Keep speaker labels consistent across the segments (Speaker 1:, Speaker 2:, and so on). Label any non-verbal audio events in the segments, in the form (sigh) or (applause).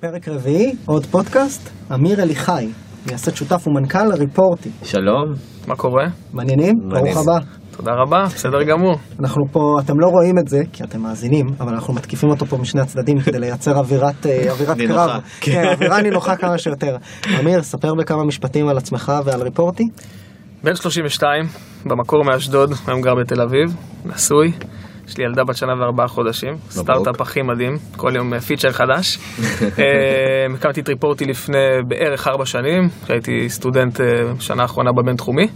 Speaker 1: פרק רביעי, עוד פודקאסט, אמיר אליחי, מייסד שותף ומנכ"ל ריפורטי.
Speaker 2: שלום, מה קורה?
Speaker 1: מעניינים?
Speaker 2: מעניין.
Speaker 1: ברוך הבא.
Speaker 2: תודה רבה, בסדר גמור.
Speaker 1: אנחנו פה, אתם לא רואים את זה, כי אתם מאזינים, אבל אנחנו מתקיפים אותו פה משני הצדדים כדי לייצר אווירת, אה, (laughs) אווירת. קרב. כן, אווירה נינוחה כמה שיותר. אמיר, ספר בכמה משפטים על עצמך ועל ריפורטי.
Speaker 2: בן 32, במקור מאשדוד, היום גר בתל אביב, נשוי. יש לי ילדה בת שנה וארבעה חודשים, סטארט-אפ הכי מדהים, כל יום אה, פיצ'ר חדש. (laughs) אה, הקמתי את ריפורטי לפני בערך ארבע שנים, כשהייתי סטודנט אה, שנה האחרונה בבינתחומי.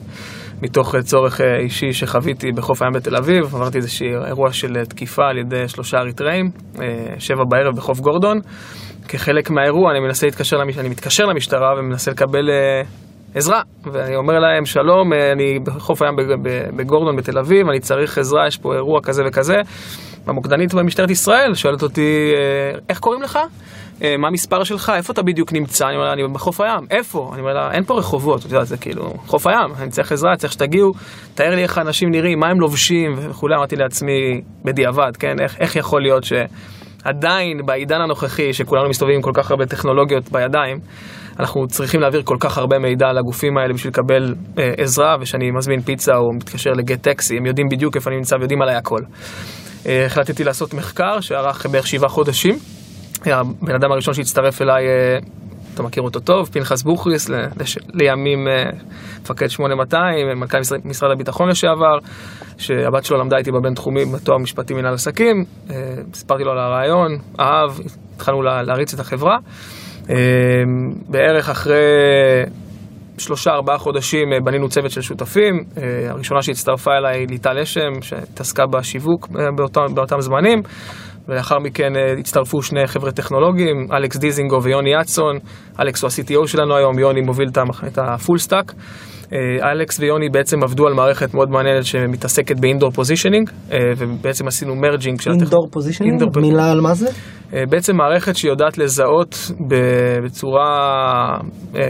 Speaker 2: מתוך אה, צורך אה, אישי שחוויתי בחוף הים בתל אביב, עברתי איזשהו אירוע של אה, תקיפה על ידי שלושה אריתראים, אה, שבע בערב בחוף גורדון. כחלק מהאירוע אני מנסה להתקשר, למש... אני מתקשר למשטרה ומנסה לקבל אה, עזרה. ואני אומר להם, שלום, אה, אני בחוף הים בגורדון בתל אביב, אני צריך עזרה, יש פה אירוע כזה וכזה. המוקדנית במשטרת ישראל שואלת אותי, אה, איך קוראים לך? אה, מה המספר שלך? איפה אתה בדיוק נמצא? אני אומר לה, אני בחוף הים. איפה? אני אומר לה, אין פה רחובות, אתה יודע, זה כאילו, חוף הים, אני צריך עזרה, צריך שתגיעו, תאר לי איך האנשים נראים, מה הם לובשים וכולי. אמרתי לעצמי, בדיעבד, כן, איך, איך יכול להיות שעדיין בעידן הנוכחי, שכולנו מסתובבים עם כל כך הרבה טכנולוגיות בידיים, אנחנו צריכים להעביר כל כך הרבה מידע לגופים האלה בשביל לקבל אה, עזרה, וכשאני מזמין פיצה או מתקשר לגט טקסי, הם יודעים בדיוק איפה אני נמצא ויודעים עליי הכל. אה, החלטתי לעשות מחקר שארך בערך שבעה חודשים. הבן אדם הראשון שהצטרף אליי, אה, אתה מכיר אותו טוב, פנחס בוכריס, לש- לימים אה, מפקד 8200, מנכ"ל משרד, משרד הביטחון לשעבר, שהבת שלו למדה איתי בבינתחומי בתואר משפטי מנהל עסקים. אה, סיפרתי לו על הרעיון, אהב, התחלנו לה- להריץ את החברה. אה, בערך אחרי שלושה ארבעה חודשים בנינו צוות של שותפים, הראשונה שהצטרפה אליי ליטל אשם, שהתעסקה בשיווק באותם, באותם זמנים, ולאחר מכן אה, הצטרפו שני חבר'ה טכנולוגיים, אלכס דיזנגוף ויוני יצון, אלכס הוא ה-CTO שלנו היום, יוני מוביל את ה full stack. אה, אלכס ויוני בעצם עבדו על מערכת מאוד מעניינת שמתעסקת ב indoor positioning, ובעצם עשינו merging של indoor positioning,
Speaker 1: מילה על מה זה?
Speaker 2: אה, בעצם מערכת שיודעת לזהות בצורה, אה,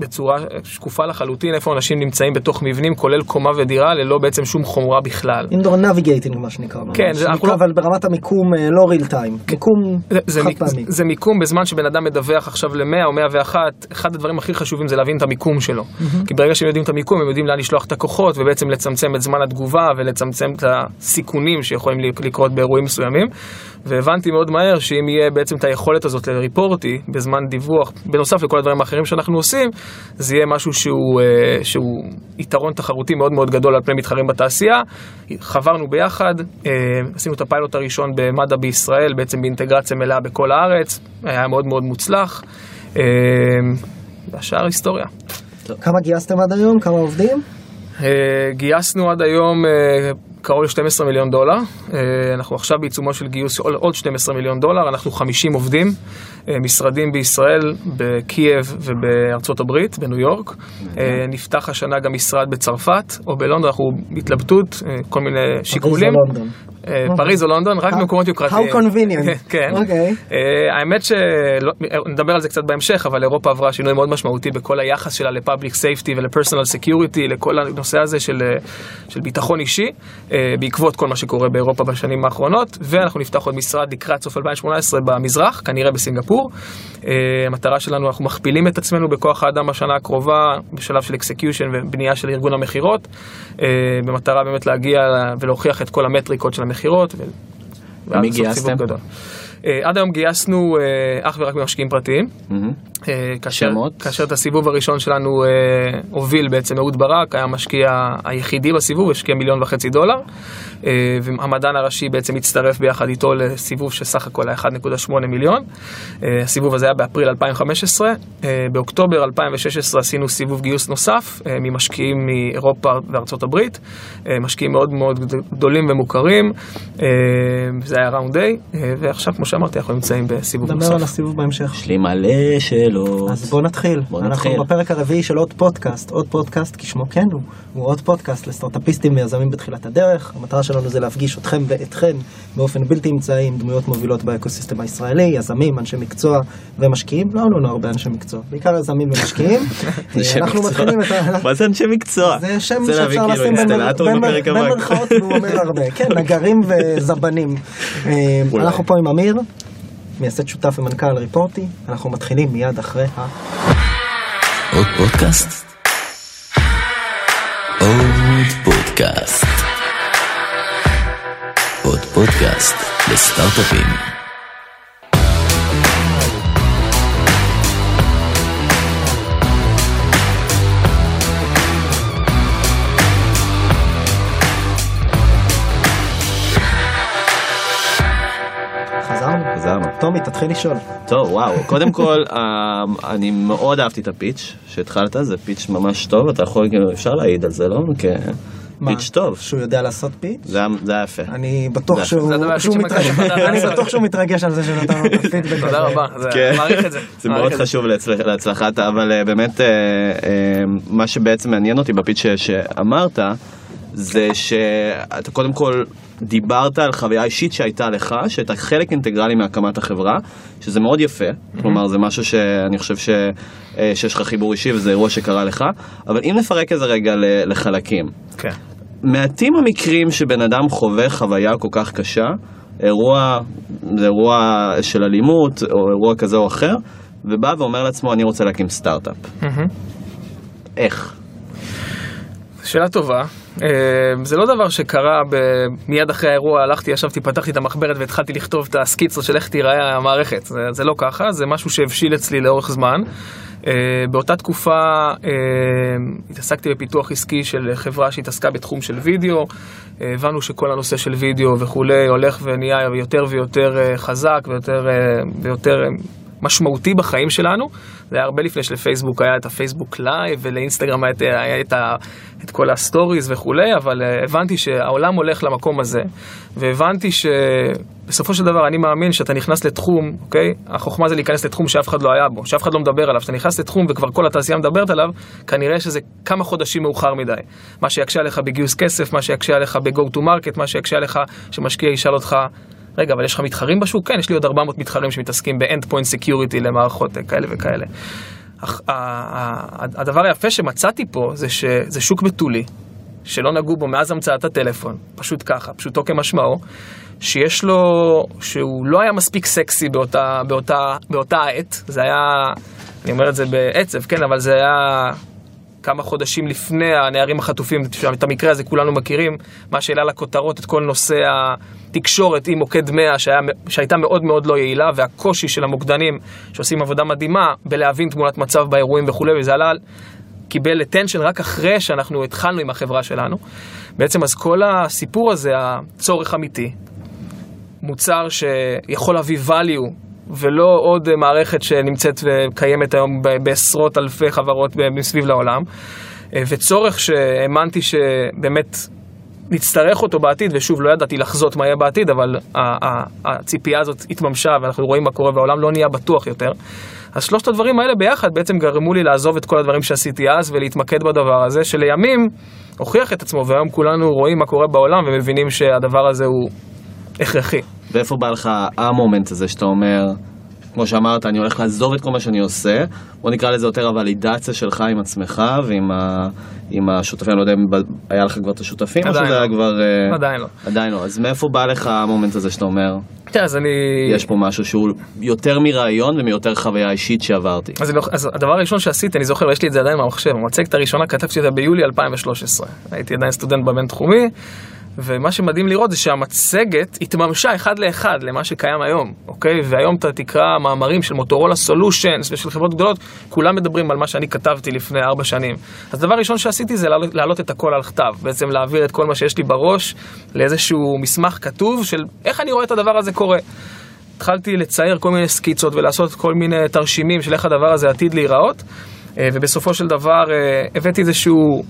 Speaker 2: בצורה שקופה לחלוטין איפה אנשים נמצאים בתוך מבנים, כולל קומה ודירה, ללא בעצם שום חומרה בכלל.
Speaker 1: אינדור נביגייטינג מה שנקרא.
Speaker 2: כן, זה-
Speaker 1: שנקרא,
Speaker 2: לא-
Speaker 1: אבל ברמת המיקום אה, לא ריל טיים. מיקום
Speaker 2: זה, זה,
Speaker 1: חד פעמי.
Speaker 2: זה מיקום בזמן שבן אדם מדווח עכשיו ל-100 או 101, אחד הדברים הכי חשובים זה להבין את המיקום שלו. כי ברגע שהם יודעים את המיקום, הם יודעים לאן לשלוח את הכוחות, ובעצם לצמצם את זמן התגובה ולצמצם את הסיכונים שיכולים לק- לקרות באירועים מסוימים. והבנתי מאוד מהר שאם יהיה בעצם את היכולת הזאת לריפורטי בזמן דיווח, בנוסף לכל הדברים האחרים שאנחנו עושים, זה יהיה משהו שהוא, אה, שהוא יתרון תחרותי מאוד מאוד גדול על פני מתחרים בתעשייה. חברנו ביחד, אה, עשינו את הפיילוט הראשון במד"א בישראל, בעצם באינטגרציה מלאה בכל הארץ, היה מאוד מאוד מוצלח. אה, והשאר היסטוריה.
Speaker 1: כמה גייסתם עד היום? כמה עובדים?
Speaker 2: גייסנו עד היום קרוב ל-12 מיליון דולר. אנחנו עכשיו בעיצומו של גיוס עוד- עוד 12 מיליון דולר. אנחנו 50 עובדים, משרדים בישראל, בקייב ובארצות הברית, בניו יורק. אה, נפתח השנה גם משרד בצרפת או בלונדון, אנחנו בהתלבטות, אה, כל מיני שיקולים.
Speaker 1: פריז או לונדון?
Speaker 2: אה, פריז או לונדון, רק
Speaker 1: How-
Speaker 2: במקומות יוקרתיים.
Speaker 1: How convenient. (laughs)
Speaker 2: כן.
Speaker 1: אוקיי.
Speaker 2: אה, האמת שנדבר על זה קצת בהמשך, אבל אירופה עברה שינוי מאוד משמעותי בכל היחס שלה ל public safety ול personal security, לכל הנושא הזה של, אה, של ביטחון אישי, אה, בעקבות כל מה שקורה באירופה בשנים האחרונות, ואנחנו נפתח עוד משרד לקראת סוף 2018 במזרח, כנראה בסינגפור. אה, המטרה שלנו, אנחנו מכפילים את עצמנו בכוח האדם בשנה הקרובה, בשלב של execution ובנייה של ארגון המכירות, אה, במטרה באמת להגיע ולהוכיח את כל המטריקות של המכירות. ו- ואז
Speaker 3: מי
Speaker 2: לעשות
Speaker 3: גייסתם?
Speaker 2: אה, עד היום גייסנו אה, אך ורק ממשקיעים פרטיים. אה, כאשר? כאשר את הסיבוב הראשון שלנו אה, הוביל בעצם אהוד ברק, היה המשקיע היחידי בסיבוב, השקיע מיליון וחצי דולר. אה, והמדען הראשי בעצם הצטרף ביחד איתו לסיבוב שסך הכל היה 1.8 מיליון. אה, הסיבוב הזה היה באפריל 2015. אה, באוקטובר 2016 עשינו סיבוב גיוס נוסף אה, ממשקיעים מאירופה וארצות הברית. אה, משקיעים מאוד מאוד גדולים ומוכרים. אה, זה היה ראונד איי, אה, ועכשיו כמו שאמרתי אנחנו נמצאים בסיבוב
Speaker 1: נדבר על
Speaker 2: נוסף.
Speaker 1: הסיבוב בהמשך.
Speaker 3: יש לי מלא שאלות.
Speaker 1: אז בוא נתחיל.
Speaker 3: בוא
Speaker 1: אנחנו
Speaker 3: נתחיל.
Speaker 1: בפרק הרביעי של עוד פודקאסט, עוד פודקאסט כשמו כן הוא, הוא עוד פודקאסט לסטארט-אפיסטים ויזמים בתחילת הדרך. המטרה שלנו זה להפגיש אתכם ואתכן באופן בלתי אמצעי עם דמויות מובילות באקוסיסטם הישראלי, יזמים, אנשי מקצוע ומשקיעים. לא עלו לנו הרבה אנשי מקצוע, בעיקר יזמים ומשקיעים. (laughs)
Speaker 3: אנשי
Speaker 1: אנחנו. מתחילים את ה... (laughs)
Speaker 3: מה זה אנשי מקצוע?
Speaker 1: זה שם שאפשר
Speaker 3: כאילו
Speaker 1: לשים בין-. מרכאות והוא אומר הרבה. כן, נגרים (laughs) וזבנים. אה. אנחנו פה עם אמיר. מייסד שותף ומנכ"ל ריפורטי. אנחנו מתחילים מיד אחרי ה...
Speaker 3: עוד פודקאסט? עוד פודקאסט. עוד פודקאסט לסטארט-אפים.
Speaker 1: תתחיל לשאול.
Speaker 4: טוב, וואו. קודם כל, (laughs) אה, אני מאוד אהבתי את הפיץ' שהתחלת, זה פיץ' ממש טוב, אתה יכול, כאילו, אפשר להעיד על זה, לא? פיץ' טוב.
Speaker 1: שהוא יודע לעשות פיץ'?
Speaker 4: זה היה- יפה.
Speaker 1: אני בטוח שהוא מתרגש-
Speaker 2: יכולה
Speaker 1: אני
Speaker 2: לעשות.
Speaker 1: בטוח שהוא מתרגש על זה שנתנו לו את הפידבק. (laughs)
Speaker 2: תודה. רבה, זה-
Speaker 4: כן.
Speaker 2: מעריך את זה. (laughs)
Speaker 4: זה מאוד. חשוב להצלח- להצלחת, אבל אה, באמת אה, אה, מה שבעצם מעניין אותי בפיץ' ש- שאמרת, זה שאתה קודם כל דיברת על חוויה אישית שהייתה לך, שהייתה חלק אינטגרלי מהקמת החברה, שזה מאוד יפה, כלומר זה משהו שאני חושב ש, אה, שיש לך חיבור אישי וזה אירוע שקרה לך, אבל אם נפרק את זה רגע לחלקים,
Speaker 2: כן.
Speaker 4: מעטים המקרים שבן אדם חווה חוויה כל כך קשה, אירוע, זה אירוע של אלימות או אירוע כזה או אחר, ובא ואומר לעצמו אני רוצה להקים סטארט-אפ.
Speaker 2: מהמם.
Speaker 4: איך?
Speaker 2: שאלה טובה. אה, זה לא דבר שקרה ב- מיד אחרי האירוע, הלכתי, ישבתי, פתחתי את המחברת והתחלתי לכתוב את הסקיצות של איך תיראה המערכת. זה, זה לא ככה, זה משהו שהבשיל אצלי לאורך זמן. אה, באותה תקופה אה, התעסקתי בפיתוח עסקי של חברה שהתעסקה בתחום של וידאו. הבנו שכל הנושא של וידאו וכולי הולך ונהיה יותר ויותר אה, חזק ויותר, אה, ויותר משמעותי בחיים שלנו. זה היה הרבה לפני שלפייסבוק היה את הפייסבוק לייב ולאינסטגרם היה, את- היה את, ה, את כל הסטוריז וכולי, אבל uh, הבנתי שהעולם הולך למקום הזה, והבנתי שבסופו של דבר אני מאמין שאתה נכנס לתחום, אוקיי? החוכמה זה להיכנס לתחום שאף אחד לא היה בו, שאף אחד לא מדבר עליו. כשאתה נכנס לתחום וכבר כל התעשייה מדברת עליו, כנראה שזה כמה חודשים מאוחר מדי. מה שיקשה עליך בגיוס כסף, מה שיקשה עליך ב-go to market, מה שיקשה עליך שמשקיע ישאל אותך רגע, אבל יש לך מתחרים בשוק? כן, יש לי עוד 400 מתחרים שמתעסקים ב-endpoint security למערכות כאלה וכאלה. אך, הדבר היפה שמצאתי פה זה שזה שוק בתולי, שלא נגעו בו מאז המצאת הטלפון, פשוט ככה, פשוטו כמשמעו, שיש לו, שהוא לא היה מספיק סקסי באותה, באותה, באותה עת, זה היה, אני אומר את זה בעצב, כן, אבל זה היה כמה חודשים לפני הנערים החטופים, את המקרה הזה כולנו מכירים, מה שהעלה לכותרות את כל נושא התקשורת עם מוקד 100 שהיה, שהייתה מאוד מאוד לא יעילה, והקושי של המוקדנים שעושים עבודה מדהימה בלהבין תמונת מצב באירועים וכולי, וזה עלה, קיבל attention רק אחרי שאנחנו התחלנו עם החברה שלנו. בעצם אז כל הסיפור הזה, הצורך אמיתי, מוצר שיכול להביא value ולא עוד מערכת שנמצאת וקיימת היום בעשרות אלפי חברות מסביב לעולם, אה, וצורך שהאמנתי שבאמת נצטרך אותו בעתיד, ושוב, לא ידעתי לחזות מה יהיה בעתיד, אבל הציפייה הזאת התממשה, ואנחנו רואים מה קורה, והעולם לא נהיה בטוח יותר. אז שלושת הדברים האלה ביחד בעצם גרמו לי לעזוב את כל הדברים שעשיתי אז ולהתמקד בדבר הזה, שלימים הוכיח את עצמו, והיום כולנו רואים מה קורה בעולם ומבינים שהדבר הזה הוא הכרחי.
Speaker 4: ואיפה בא לך המומנט הזה שאתה אומר, כמו שאמרת, אני הולך לעזוב את כל מה שאני עושה, בוא נקרא לזה יותר הוולידציה שלך עם עצמך ועם ה... עם השותפים, אני לא יודע אם היה לך כבר את השותפים, או שזה
Speaker 2: לא.
Speaker 4: היה כבר... אה,
Speaker 2: עדיין לא.
Speaker 4: עדיין לא. אז מאיפה בא לך המומנט הזה שאתה אומר,
Speaker 2: תראה, אז אני...
Speaker 4: יש פה משהו שהוא יותר מרעיון ומיותר חוויה אישית שעברתי?
Speaker 2: אז, לא- אז הדבר הראשון שעשיתי, אני זוכר, יש לי את זה עדיין במחשב, המצגת הראשונה כתבתי אותה ביולי 2013. הייתי עדיין סטודנט בבינתחומי, ומה שמדהים לראות זה שהמצגת התממשה אחד לאחד למה שקיים היום, אוקיי? והיום אתה תקרא מאמרים של מוטורולה סולושנס ושל חברות גדולות, כולם מדברים על מה שאני כתבתי לפני ארבע שנים. אז הדבר הראשון שעשיתי זה להעלות, להעלות את הכל על כתב, בעצם להעביר את כל מה שיש לי בראש לאיזשהו מסמך כתוב של איך אני רואה את הדבר הזה קורה. התחלתי לצייר כל מיני סקיצות ולעשות כל מיני תרשימים של איך הדבר הזה עתיד להיראות, אה, ובסופו של דבר אה, הבאתי איזשהו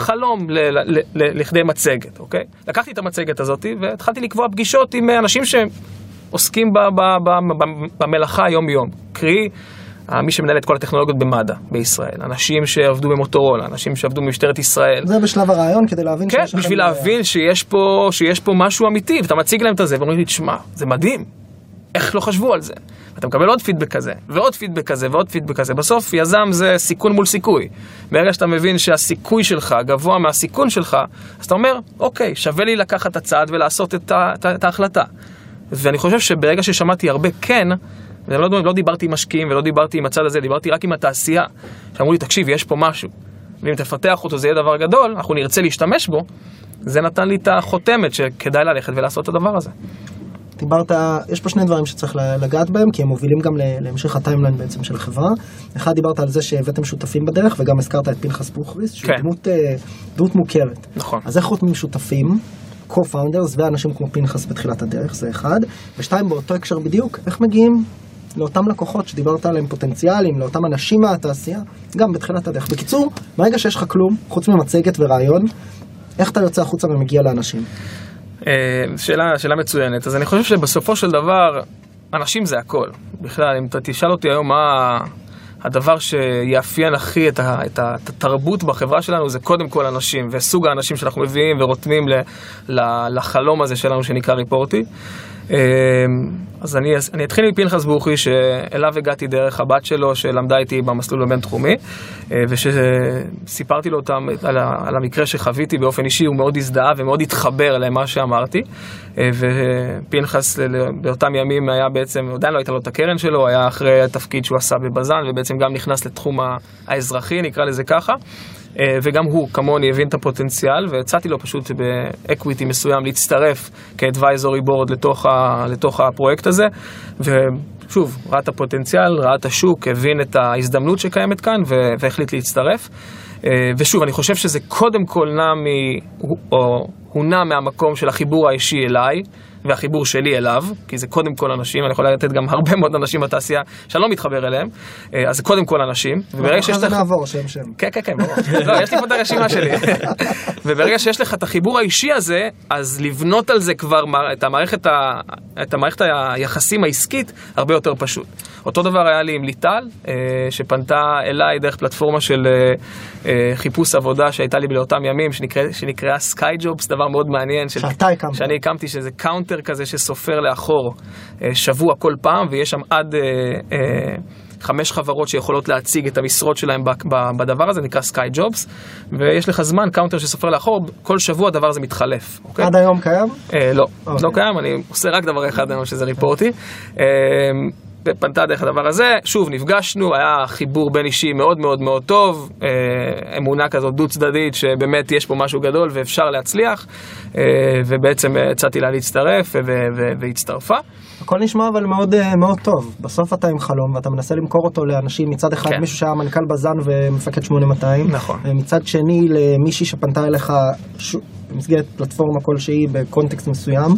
Speaker 2: חלום ל- ל- ל- לכדי מצגת, אוקיי? לקחתי את המצגת הזאת והתחלתי לקבוע פגישות עם אה, אנשים שעוסקים ב- ב- ב- ב- במלאכה יום-יום. קרי, אה, מי שמנהל את כל הטכנולוגיות במד"א בישראל, אנשים שעבדו במוטורולה, אנשים שעבדו במשטרת ישראל,
Speaker 1: זה בשלב הרעיון כדי להבין
Speaker 2: כן,
Speaker 1: שיש לכם
Speaker 2: בשביל
Speaker 1: בעיה.
Speaker 2: להבין שיש פה, שיש פה משהו אמיתי, ואתה מציג להם את זה, ואומרים לי, תשמע, זה מדהים, איך לא חשבו על זה? אתה מקבל עוד פידבק כזה, ועוד פידבק כזה, ועוד פידבק כזה. בסוף יזם זה סיכון מול סיכוי. ברגע שאתה מבין שהסיכוי שלך גבוה מהסיכון שלך, אז אתה אומר, אוקיי, שווה לי לקחת את הצעד ולעשות את, ה, את, ה- את ההחלטה. ואני חושב שברגע ששמעתי הרבה כן, ולא לא, דיברתי עם משקיעים ולא דיברתי עם הצד הזה, דיברתי רק עם התעשייה, שאמרו לי, תקשיב, יש פה משהו, ואם תפתח אותו זה יהיה דבר גדול, אנחנו נרצה להשתמש בו, זה נתן לי את החותמת שכדאי ללכת ולעשות את הדבר הזה.
Speaker 1: דיברת, יש פה שני דברים שצריך לגעת בהם, כי הם מובילים גם להמשך הטיימליין בעצם של החברה. אחד, דיברת על זה שהבאתם שותפים בדרך, וגם הזכרת את פנחס בוכריס, שהוא
Speaker 2: כן.
Speaker 1: דמות, אה, דמות מוכרת.
Speaker 2: נכון.
Speaker 1: אז איך חותמים שותפים, co-founders ואנשים כמו פנחס בתחילת הדרך, זה אחד. ושתיים, באותו הקשר בדיוק, איך מגיעים לאותם לקוחות שדיברת עליהם פוטנציאלים, לאותם אנשים מהתעשייה, גם בתחילת הדרך. בקיצור, ברגע שיש לך כלום, חוץ ממצגת ורעיון, איך אתה יוצא החוצה ומגיע לאנשים?
Speaker 2: אה, שאלה, שאלה מצוינת. אז אני חושב שבסופו של דבר, אנשים זה הכל. בכלל, אם אתה תשאל אותי היום מה הדבר שיאפיין הכי את, ה, את, ה, את התרבות בחברה שלנו, זה קודם כל אנשים, וסוג האנשים שאנחנו מביאים ורותמים ל, ל, לחלום הזה שלנו שנקרא ריפורטי. אה, אז אני, אני אתחיל מפנחס בוכי, שאליו הגעתי דרך הבת שלו, שלמדה איתי במסלול הבינתחומי, אה, ושסיפרתי לו אותם על, על המקרה שחוויתי באופן אישי, הוא מאוד הזדהה ומאוד התחבר למה שאמרתי. אה, ופנחס באותם ימים היה בעצם, עדיין לא הייתה לו את הקרן שלו, היה אחרי התפקיד שהוא עשה בבז"ן, ובעצם גם נכנס לתחום האזרחי, נקרא לזה ככה. אה, וגם הוא, כמוני, הבין את הפוטנציאל, והצעתי לו פשוט באקוויטי מסוים להצטרף כאדוויזורי בורד לתוך, ה, לתוך הפרויקט הזה. ושוב, ראה את הפוטנציאל, ראה את השוק, הבין את ההזדמנות שקיימת כאן והחליט להצטרף. אה, ושוב, אני חושב שזה קודם כל נע מ... או הוא נע מהמקום של החיבור האישי אליי. והחיבור שלי אליו, כי זה קודם כל אנשים, אני יכול לתת גם הרבה מאוד אנשים בתעשייה שאני לא מתחבר אליהם, אה, אז זה קודם כל אנשים.
Speaker 1: וברגע שיש לך... נעבור שם שם.
Speaker 2: כן, כן, כן, ברור. לא, יש לי פה את הרשימה שלי. (laughs) וברגע שיש לך את החיבור האישי הזה, אז לבנות על זה כבר את המערכת, ה... את המערכת היחסים העסקית הרבה יותר פשוט. אותו דבר היה לי עם ליטל, אה, שפנתה אליי דרך פלטפורמה של אה, חיפוש עבודה שהייתה לי באותם ימים, שנקרא, שנקראה סקאי ג'ובס, דבר מאוד מעניין.
Speaker 1: שאתה הקמת.
Speaker 2: שאני הקמתי, שזה קאונטר כזה שסופר לאחור אה, שבוע כל פעם, ויש שם עד... חמש חברות שיכולות להציג את המשרות שלהם בדבר הזה, נקרא Sky Jobs, ויש לך זמן, קאונטר שסופר לאחור, כל שבוע הדבר הזה מתחלף.
Speaker 1: אוקיי? עד היום קיים?
Speaker 2: אה, לא, אוקיי. לא קיים, אני עושה רק דבר אחד היום שזה Reporty. אה, ופנתה דרך הדבר הזה, שוב נפגשנו, היה חיבור בין אישי מאוד מאוד מאוד טוב, אה, אמונה כזאת דו צדדית שבאמת יש פה משהו גדול ואפשר להצליח, אה, ובעצם הצעתי לה להצטרף והצטרפה.
Speaker 1: הכל נשמע אבל מאוד, אה, מאוד טוב, בסוף אתה עם חלום ואתה מנסה למכור אותו לאנשים, מצד אחד כן. מישהו שהיה מנכ"ל בז"ן ומפקד 8200,
Speaker 2: נכון.
Speaker 1: ומצד שני למישהי שפנתה אליך ש... במסגרת פלטפורמה כלשהי בקונטקסט מסוים.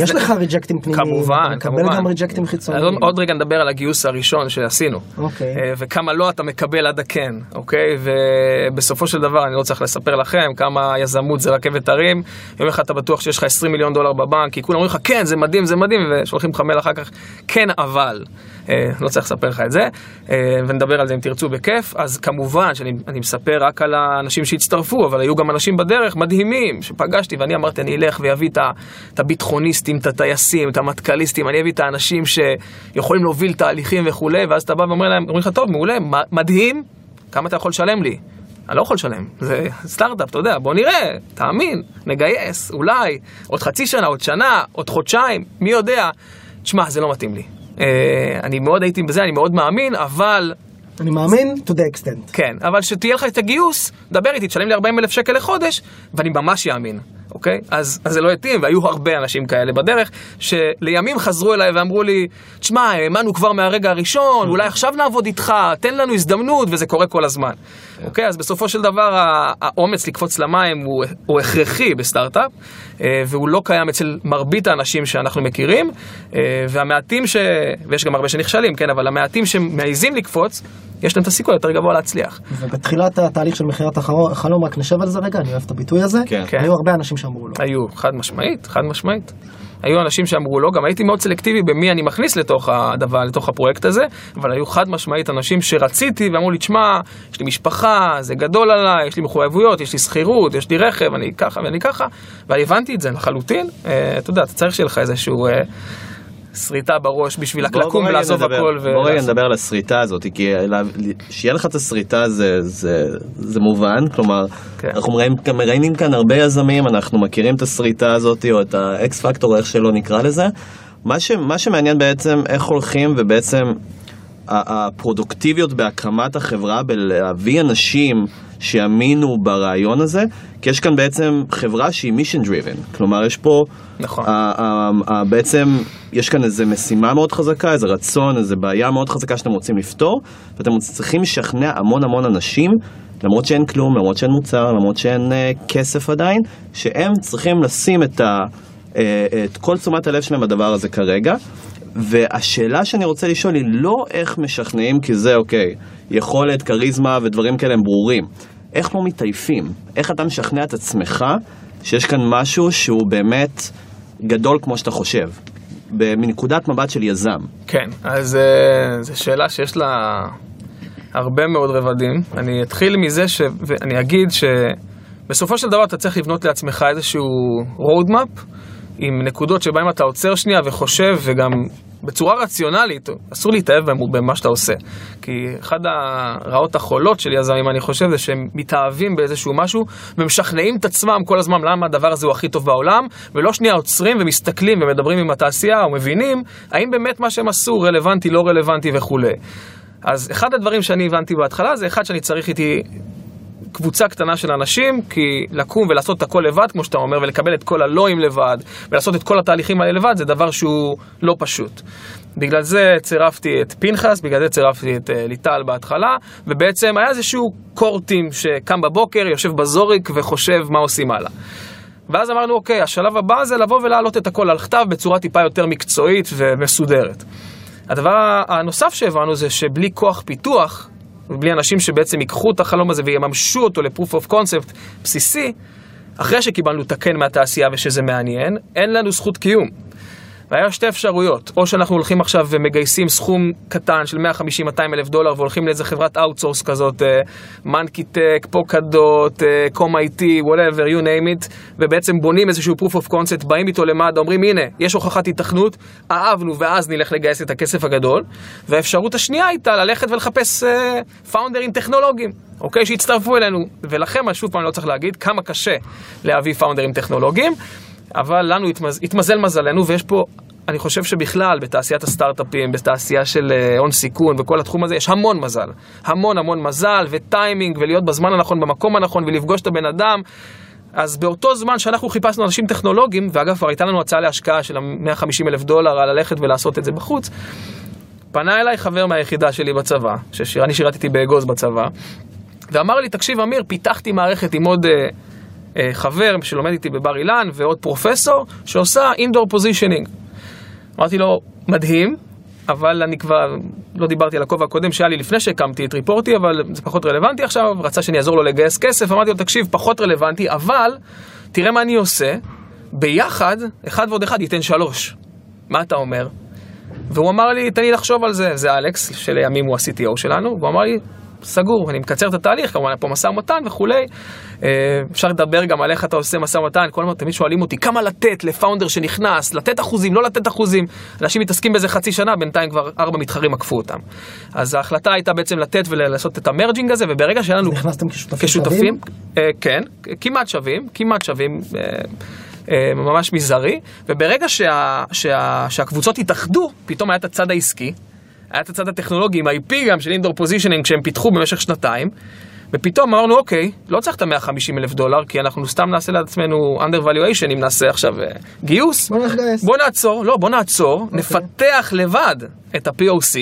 Speaker 1: יש לך ריג'קטים פנימיים,
Speaker 2: כמובן, כמובן.
Speaker 1: מקבל גם ריג'קטים חיצוניים.
Speaker 2: עוד רגע נדבר על הגיוס הראשון שעשינו.
Speaker 1: אוקיי.
Speaker 2: אה, וכמה לא אתה מקבל עד הכן, אוקיי? ובסופו של דבר, אני לא צריך לספר לכם כמה יזמות זה רכבת הרים. יום אחד אתה בטוח שיש לך 20 מיליון דולר בבנק, כי כולם אומרים לך, כן, זה מדהים, זה מדהים, ושולחים לך מייל אחר כך, כן, אבל. אה, לא צריך לספר לך את זה, אה, ונדבר על זה אם תרצו בכיף. אז כמובן שאני מספר רק על האנשים שהצטרפו, אבל היו גם אנשים בדרך מדהימים שפגשתי, ואני אמרתי, אני אלך ואביא את הביטחוניסטים, את הטייסים, את המטכ"ליסטים, אני אביא את האנשים שיכולים להוביל תהליכים וכולי, ואז אתה בא ואומר להם, אומרים לך, טוב, מעולה, מדהים, כמה אתה יכול לשלם לי? אני לא יכול לשלם, זה סטארט-אפ, אתה יודע, בוא נראה, תאמין, נגייס, אולי, עוד חצי שנה, עוד שנה, עוד חודשיים, מי יודע. תשמע, זה לא מתאים לי. אה, אני מאוד הייתי בזה, אני מאוד מאמין, אבל...
Speaker 1: אני מאמין to the extent.
Speaker 2: כן, אבל שתהיה לך את הגיוס, דבר איתי, תשלם לי 40 אלף שקל לחודש, ואני ממש אאמין. אוקיי? אז, אז זה לא התאים, והיו הרבה אנשים כאלה בדרך, שלימים חזרו אליי ואמרו לי, תשמע, האמנו כבר מהרגע הראשון, אולי עכשיו נעבוד איתך, תן לנו הזדמנות, וזה קורה כל הזמן. אוקיי? אז בסופו של דבר, האומץ לקפוץ למים הוא, הוא הכרחי בסטארט-אפ, אה, והוא לא קיים אצל מרבית האנשים שאנחנו מכירים, אה, והמעטים ש... ויש גם הרבה שנכשלים, כן? אבל המעטים שמעיזים לקפוץ, יש להם את הסיכוי יותר גבוה להצליח.
Speaker 1: ובתחילת התהליך של מכירת החלום, רק נשב על זה רגע, אני אוהב את הביטוי הזה,
Speaker 2: כן. כן.
Speaker 1: היו הרבה אנשים שאמרו לא.
Speaker 2: היו, חד משמעית, חד משמעית. היו אנשים שאמרו לא, גם הייתי מאוד סלקטיבי במי אני מכניס לתוך הדבר, לתוך הפרויקט הזה, אבל היו חד משמעית אנשים שרציתי ואמרו לי, תשמע, יש לי משפחה, זה גדול עליי, יש לי מחויבויות, יש לי שכירות, יש לי רכב, אני ככה ואני ככה, והבנתי את זה לחלוטין. אה, אתה יודע, אתה צריך שיהיה לך איזשהו... שריטה בראש בשביל
Speaker 4: בוא- בוא
Speaker 2: לקום ולעזוב
Speaker 4: נדבר-
Speaker 2: הכל.
Speaker 4: בוא רגע. נדבר על הסריטה הזאת, כי שיהיה לך את הסריטה זה, זה, זה מובן, כלומר,
Speaker 2: כן.
Speaker 4: אנחנו מראיינים, גם מראיינים כאן הרבה יזמים, אנחנו מכירים את הסריטה הזאת, או את האקס פקטור, איך שלא נקרא לזה. מה, ש, מה שמעניין בעצם, איך הולכים, ובעצם הפרודוקטיביות בהקמת החברה, בלהביא אנשים שיאמינו ברעיון הזה, כי יש כאן בעצם חברה שהיא mission driven, כלומר יש פה,
Speaker 2: נכון.
Speaker 4: ה- ה- ה- בעצם יש כאן איזו משימה מאוד חזקה, איזה רצון, איזו בעיה מאוד חזקה שאתם רוצים לפתור, ואתם צריכים לשכנע המון המון אנשים, למרות שאין כלום, למרות שאין מוצר, למרות שאין אה, כסף עדיין, שהם צריכים לשים את, ה, אה, את כל תשומת הלב שלהם בדבר הזה כרגע. והשאלה שאני רוצה לשאול היא לא איך משכנעים, כי זה אוקיי, יכולת, כריזמה ודברים כאלה הם ברורים. איך לא מתעייפים? איך אתה משכנע את עצמך שיש כאן משהו שהוא באמת גדול כמו שאתה חושב? מנקודת מבט של יזם.
Speaker 2: כן, אז אה, זו שאלה שיש לה הרבה מאוד רבדים. אני אתחיל מזה ש... ואני אגיד שבסופו של דבר אתה צריך לבנות לעצמך איזשהו road map עם נקודות שבהן אתה עוצר שנייה וחושב וגם בצורה רציונלית, אסור להתאהב במ- במה שאתה עושה. כי אחד הרעות החולות של יזמים, אני חושב, זה שהם מתאהבים באיזשהו משהו ומשכנעים את עצמם כל הזמן למה הדבר הזה הוא הכי טוב בעולם, ולא שנייה עוצרים ומסתכלים ומדברים עם התעשייה ומבינים האם באמת מה שהם עשו רלוונטי, לא רלוונטי וכולי. אז אחד הדברים שאני הבנתי בהתחלה זה אחד שאני צריך איתי קבוצה קטנה של אנשים, כי לקום ולעשות את הכל לבד, כמו שאתה אומר, ולקבל את כל הלואים לבד, ולעשות את כל התהליכים האלה לבד, זה דבר שהוא לא פשוט. בגלל זה צירפתי את פנחס, בגלל זה צירפתי את אה, ליטל בהתחלה, ובעצם היה איזשהו קורטים שקם בבוקר, יושב בזוריק וחושב מה עושים הלאה. ואז אמרנו, אוקיי, השלב הבא זה לבוא ולהעלות את הכל על כתב בצורה טיפה יותר מקצועית ומסודרת. הדבר הנוסף שהבנו זה שבלי כוח פיתוח, ובלי אנשים שבעצם ייקחו את החלום הזה ויממשו אותו ל-proof of concept בסיסי, אחרי שקיבלנו את הכן מהתעשייה ושזה מעניין, אין לנו זכות קיום. והיה שתי אפשרויות, או שאנחנו הולכים עכשיו ומגייסים סכום קטן של 150-200 אלף דולר והולכים לאיזה חברת outsource כזאת, Monkeytech, פוקדוט, Comm-IT, whatever, you name it, ובעצם בונים איזשהו proof of concept, באים איתו למד"א, אומרים הנה, יש הוכחת היתכנות, אהבנו ואז נלך לגייס את הכסף הגדול. והאפשרות השנייה הייתה ללכת ולחפש פאונדרים טכנולוגיים. אוקיי, שהצטרפו אלינו, ולכם, שוב פעם, לא צריך להגיד כמה קשה להביא פאונדרים טכנולוגיים, אבל לנו התמז... התמזל מזלנו, ויש פה, אני חושב שבכלל, בתעשיית הסטארט-אפים, בתעשייה של אה, הון סיכון וכל התחום הזה, יש המון מזל. המון המון מזל וטיימינג, ולהיות בזמן הנכון, במקום הנכון, ולפגוש את הבן אדם. אז באותו זמן שאנחנו חיפשנו אנשים טכנולוגיים, ואגב, כבר הייתה לנו הצעה להשקעה של 150 אלף דולר על ללכת ולעשות את זה בחוץ, פנה אליי חבר מהיחידה שלי בצבא, שאני שירתתי באגוז בצבא, ואמר לי, תקשיב אמיר, פיתחתי מערכת עם עוד אה, חבר שלומד איתי בבר אילן ועוד פרופסור שעושה indoor positioning. אמרתי לו, מדהים, אבל אני כבר לא דיברתי על הכובע הקודם שהיה לי לפני שהקמתי את ריפורטי, אבל זה פחות רלוונטי עכשיו, רצה שאני אעזור לו לגייס כסף, אמרתי לו, תקשיב, פחות רלוונטי, אבל תראה מה אני עושה, ביחד, אחד ועוד אחד ייתן שלוש. מה אתה אומר? והוא אמר לי, תן לי לחשוב על זה, זה אלכס, שלימים הוא ה-CTO שלנו, והוא אמר לי, סגור, אני מקצר את התהליך, כמובן, היה פה משא ומתן וכולי. אה, אפשר לדבר גם על איך אתה עושה משא ומתן, כל הזמן תמיד שואלים אותי, כמה לתת לפאונדר שנכנס, לתת אחוזים, לא לתת אחוזים. אנשים מתעסקים בזה חצי שנה, בינתיים כבר ארבע מתחרים עקפו אותם. אז ההחלטה הייתה בעצם לתת ולעשות את המרג'ינג הזה, ורגע שהיה לנו...
Speaker 1: נכנסתם כשותפים
Speaker 2: כשותפים? אה, כן, כמעט שווים, כמעט שווים. אה, ממש מזערי, וברגע שה, שה, שהקבוצות התאחדו, פתאום היה את הצד העסקי, היה את הצד הטכנולוגי עם IP גם של indoor positioning שהם פיתחו במשך שנתיים, ופתאום אמרנו, אוקיי, לא צריך את ה-150 אלף דולר, כי אנחנו סתם נעשה לעצמנו under valuation אם נעשה עכשיו uh, גיוס.
Speaker 1: בוא.
Speaker 2: בוא נעצור, לא, בוא נעצור, okay. נפתח לבד את ה-POC,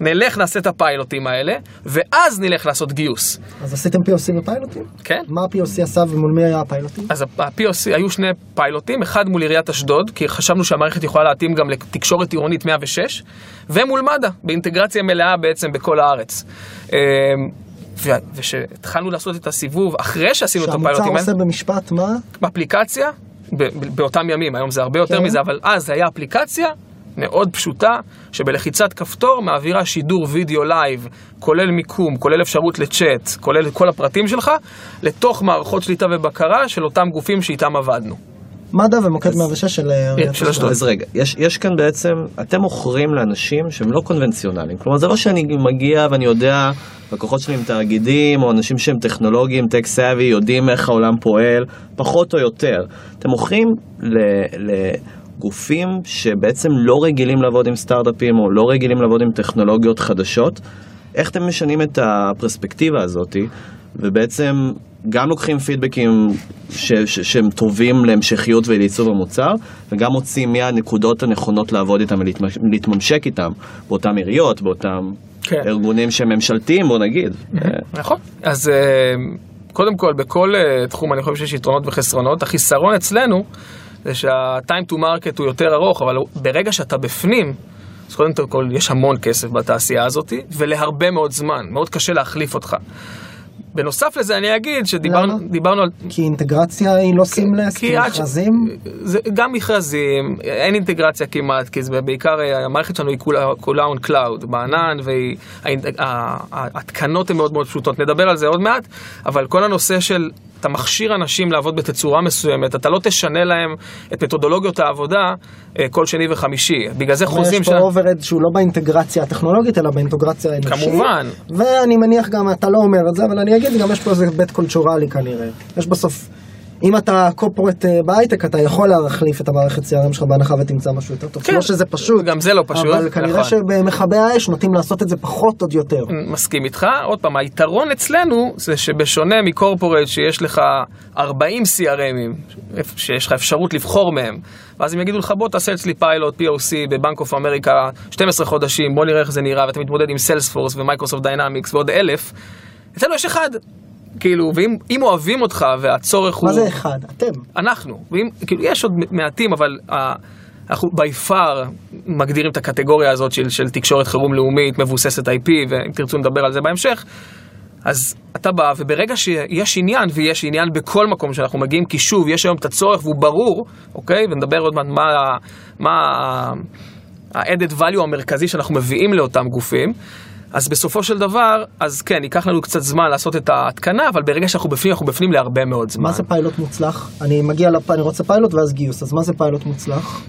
Speaker 2: נלך נעשה את הפיילוטים האלה, ואז נלך לעשות גיוס.
Speaker 1: אז עשיתם POC ופיילוטים?
Speaker 2: כן?
Speaker 1: מה ה-POC עשה ומול מי היה הפיילוטים?
Speaker 2: אז ה-POC, היו שני פיילוטים, אחד מול עיריית אשדוד, כי חשבנו שהמערכת יכולה להתאים גם לתקשורת עירונית 106, ומול מד"א, באינטגרציה מלאה בעצם בכל הארץ. אמ, וכשהתחלנו לעשות את הסיבוב, אחרי שעשינו את הפיילוטים
Speaker 1: שהמוצר עושה במשפט מה?
Speaker 2: באפליקציה, באותם ימים, היום זה הרבה יותר
Speaker 1: כן.
Speaker 2: מזה, אבל אז זה היה אפליקציה מאוד פשוטה, שבלחיצת כפתור מעבירה שידור וידאו live, כולל מיקום, כולל אפשרות לצ'אט, כולל כל הפרטים שלך, לתוך מערכות שליטה ובקרה של אותם גופים שאיתם עבדנו.
Speaker 1: מד"א ומוקד 106 של אה, עיריית
Speaker 2: של אשדוד.
Speaker 4: אז רגע, יש, יש כאן בעצם, אתם מוכרים לאנשים שהם לא קונבנציונליים. כלומר, זה לא שאני מגיע ואני יודע, לקוחות שלי הם תאגידים, או אנשים שהם טכנולוגיים, tech savvy, יודעים איך העולם פועל, פחות או יותר. אתם מוכרים ל- לגופים שבעצם לא רגילים לעבוד עם סטארט-אפים, או לא רגילים לעבוד עם טכנולוגיות חדשות. איך אתם משנים את הפרספקטיבה הזאתי, ובעצם גם לוקחים פידבקים ש- ש- שהם טובים להמשכיות ולעיצוב המוצר, וגם מוצאים מי הנקודות הנכונות לעבוד איתם ולהתממשק איתם, באותם עיריות, באותם
Speaker 2: כן.
Speaker 4: ארגונים שהם ממשלתיים, בוא נגיד. אה,
Speaker 2: נכון. אז אה, קודם כל, בכל אה, תחום אני חושב שיש יתרונות וחסרונות. החיסרון אצלנו זה שה-time to market הוא יותר ארוך, אבל ברגע שאתה בפנים, אז קודם כל יש המון כסף בתעשייה הזאת, ולהרבה מאוד זמן, מאוד קשה להחליף אותך. בנוסף לזה אני אגיד שדיברנו על...
Speaker 1: כי אינטגרציה היא לא סימלס, כי מכרזים,
Speaker 2: זה גם מכרזים, אין אינטגרציה כמעט, כי זה בעיקר, אה, המערכת שלנו היא כולה, כולה on cloud, בענן, וההתקנות הן מאוד מאוד פשוטות, נדבר על זה עוד מעט, אבל כל הנושא של, אתה מכשיר אנשים לעבוד בתצורה מסוימת, אתה לא תשנה להם את מתודולוגיות העבודה אה, כל שני וחמישי, בגלל זה חוזים
Speaker 1: יש פה overhead שהוא לא באינטגרציה הטכנולוגית, אלא באינטגרציה האנושית.
Speaker 2: כמובן.
Speaker 1: ואני מניח גם, אתה לא אומר את זה, אבל אני אגיד, גם יש פה איזה bit cultural-י כנראה. יש בסוף, אם אתה corporate אה, בהייטק, אתה יכול להחליף את המערכת CRM שלך בהנחה ותמצא משהו יותר טוב.
Speaker 2: כן.
Speaker 1: לא שזה פשוט.
Speaker 2: גם זה לא פשוט,
Speaker 1: אבל כנראה
Speaker 2: נכון.
Speaker 1: שבמכבי האש נוטים לעשות את זה פחות עוד יותר.
Speaker 2: מסכים איתך, עוד פעם, היתרון אצלנו זה שבשונה מ corporate שיש לך 40 CRM ים, שיש לך אפשרות לבחור מהם, ואז הם יגידו לך בוא תעשה אצלי פיילוט POC ב Bank of America 12 חודשים, בוא נראה איך זה נראה, ואתה מתמודד עם Salesforce ו Microsoft Dynamics ועוד אלף, אצלנו יש אחד. כאילו, ואם אם אוהבים אותך והצורך הוא...
Speaker 1: מה זה אחד? אתם.
Speaker 2: אנחנו, ואם, כאילו, יש עוד מעטים, אבל uh, אנחנו by far מגדירים את הקטגוריה הזאת של, של תקשורת חירום לאומית, מבוססת IP, ואם תרצו נדבר על זה בהמשך, אז אתה בא, וברגע שיש עניין, ויש עניין בכל מקום שאנחנו מגיעים, כי שוב, יש היום את הצורך והוא ברור, אוקיי? ונדבר עוד מעט מה, מה ה-added value המרכזי שאנחנו מביאים לאותם גופים. אז בסופו של דבר, אז כן, ייקח לנו קצת זמן לעשות את ההתקנה, אבל ברגע שאנחנו בפנים, אנחנו בפנים להרבה מאוד זמן.
Speaker 1: מה זה פיילוט מוצלח? אני מגיע לפ... אני רוצה פיילוט ואז גיוס, אז מה זה פיילוט מוצלח?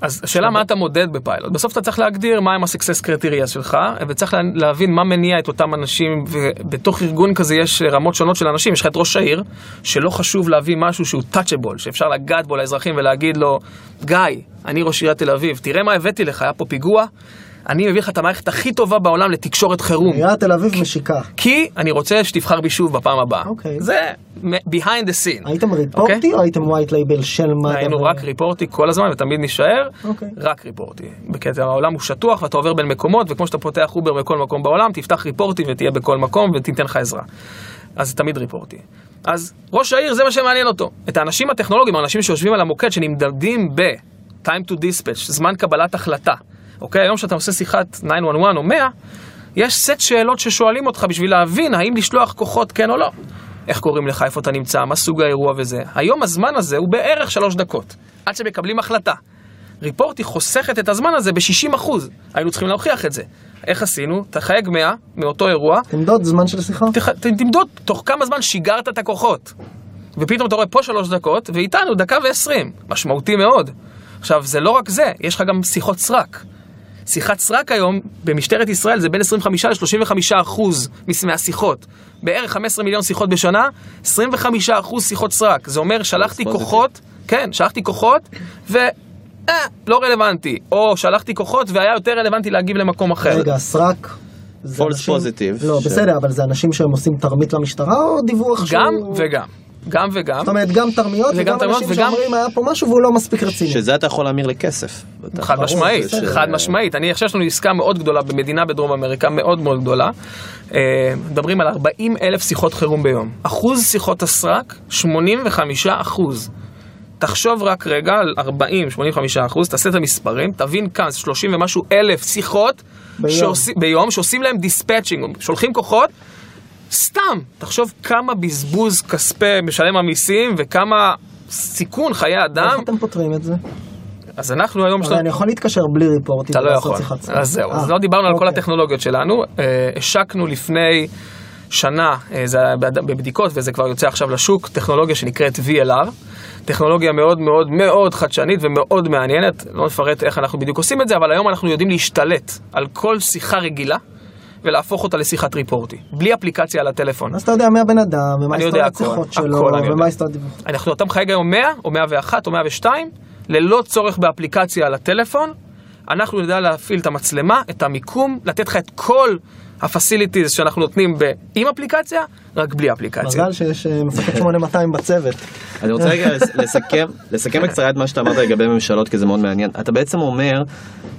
Speaker 2: אז השאלה מה אתה מודד בפיילוט. בסוף אתה צריך להגדיר מהם ה-success criteria שלך, וצריך לה- להבין מה מניע את אותם אנשים, ובתוך ארגון כזה יש רמות שונות של אנשים. יש לך את ראש העיר, שלא חשוב להביא משהו שהוא touchable, שאפשר לגעת בו לאזרחים ולהגיד לו, גיא, אני ראש עיריית תל אביב, תראה מה הבאתי לך, היה פה פיגוע, אני מביא לך את המערכת הכי טובה בעולם לתקשורת חירום.
Speaker 1: עיריית תל אביב משיקה.
Speaker 2: כי אני רוצה שתבחר בי שוב בפעם הבאה.
Speaker 1: אוקיי.
Speaker 2: זה behind the scene.
Speaker 1: הייתם ריפורטי
Speaker 2: אוקיי?
Speaker 1: או הייתם white label של מד"א?
Speaker 2: היינו רק ריפורטי כל הזמן ותמיד נישאר
Speaker 1: אוקיי.
Speaker 2: רק ריפורטי. בקטע העולם הוא שטוח ואתה עובר בין מקומות וכמו שאתה פותח אובר בכל מקום בעולם תפתח ריפורטי ותהיה בכל מקום ותיתן לך עזרה. אז זה תמיד ריפורטי. אז ראש העיר זה מה שמעניין אותו. את האנשים הטכנולוגיים, האנשים שיושבים על המוקד שנמדדים ב-time to dispatch, זמן קבלת החלטה. אוקיי, היום כשאתה עושה שיחת 911 או 100, יש סט שאלות ששואלים אותך בשביל להבין האם לשלוח כוחות כן או לא. איך קוראים לך, איפה אתה נמצא, מה סוג האירוע וזה. היום הזמן הזה הוא בערך שלוש דקות, עד שמקבלים החלטה. ריפורטי חוסכת את הזמן הזה ב-60%. היינו צריכים להוכיח את זה. איך עשינו? תחייג 100 מאותו אירוע,
Speaker 1: תמדוד זמן של שיחה?
Speaker 2: תח... תמדוד תוך כמה זמן שיגרת את הכוחות. ופתאום אתה רואה פה שלוש דקות, ואיתנו דקה ועשרים. משמעותי מאוד. עכשיו, זה לא רק זה, יש לך גם שיחות סרק. שיחת סרק היום במשטרת ישראל זה בין 25 ל-35 אחוז מהשיחות. בערך 15 מיליון שיחות בשנה, 25 אחוז שיחות סרק. זה אומר שלחתי
Speaker 4: פוזיטיב.
Speaker 2: כוחות, כן, שלחתי כוחות, ו... אה, לא רלוונטי. או שלחתי כוחות והיה יותר רלוונטי להגיב למקום אחר.
Speaker 1: רגע, סרק. אנשים-
Speaker 4: positive.
Speaker 1: לא,
Speaker 4: ש-
Speaker 1: בסדר, אבל זה אנשים שהם עושים תרמית למשטרה או דיווח שהוא...
Speaker 2: גם וגם. גם וגם.
Speaker 1: זאת אומרת, גם תרמיות וגם
Speaker 2: תרמיות
Speaker 1: אנשים
Speaker 2: וגם-
Speaker 1: שאומרים היה פה משהו והוא לא מספיק רציני.
Speaker 4: שזה אתה יכול להמיר לכסף.
Speaker 2: חד משמעית,
Speaker 1: בסדר.
Speaker 2: חד משמעית. אני עכשיו יש לנו עסקה מאוד גדולה במדינה בדרום אמריקה, מאוד מאוד גדולה. אה, מדברים על 40 אלף שיחות חירום ביום. אחוז שיחות הסרק, 85 אחוז. תחשוב רק רגע על 40, 85 אחוז, תעשה את המספרים, תבין כאן, זה 30 ומשהו אלף שיחות
Speaker 1: ביום.
Speaker 2: שעושים, ביום שעושים להם דיספצ'ינג, שולחים כוחות, סתם. תחשוב כמה בזבוז כספי משלם המיסים וכמה סיכון חיי אדם.
Speaker 1: איך אתם פותרים את זה?
Speaker 2: אז אנחנו היום...
Speaker 1: הרי אני יכול להתקשר בלי ריפורטים
Speaker 2: אתה לא יכול. אז זהו, אז
Speaker 1: אה,
Speaker 2: לא דיברנו על כל
Speaker 1: אוקיי.
Speaker 2: הטכנולוגיות שלנו. אה, השקנו לפני שנה, אה, זה היה בד- בבדיקות וזה כבר יוצא עכשיו לשוק, טכנולוגיה שנקראת VLR. טכנולוגיה מאוד מאוד מאוד חדשנית ומאוד מעניינת. לא נפרט איך אנחנו בדיוק עושים את זה, אבל היום אנחנו יודעים להשתלט על כל שיחה רגילה. ולהפוך אותה לשיחת ריפורטי, בלי אפליקציה על הטלפון.
Speaker 1: אז אתה יודע מי הבן אדם, ומה
Speaker 2: הכל,
Speaker 1: שיחות שלו. ומה היסטוריית...
Speaker 2: אנחנו, אתה מחייג היום 100 או 101 או 102, ללא צורך באפליקציה על הטלפון, אנחנו נדע להפעיל את המצלמה, את המיקום, לתת לך את כל ה-facilities שאנחנו נותנים ב- עם אפליקציה, רק בלי אפליקציה.
Speaker 1: מזל שיש אה, מפקד 8200 בצוות.
Speaker 4: אני רוצה רגע לס- לסכם, לסכם בקצרה את מה שאתה אמרת לגבי ממשלות, כי זה מאוד מעניין. אתה בעצם אומר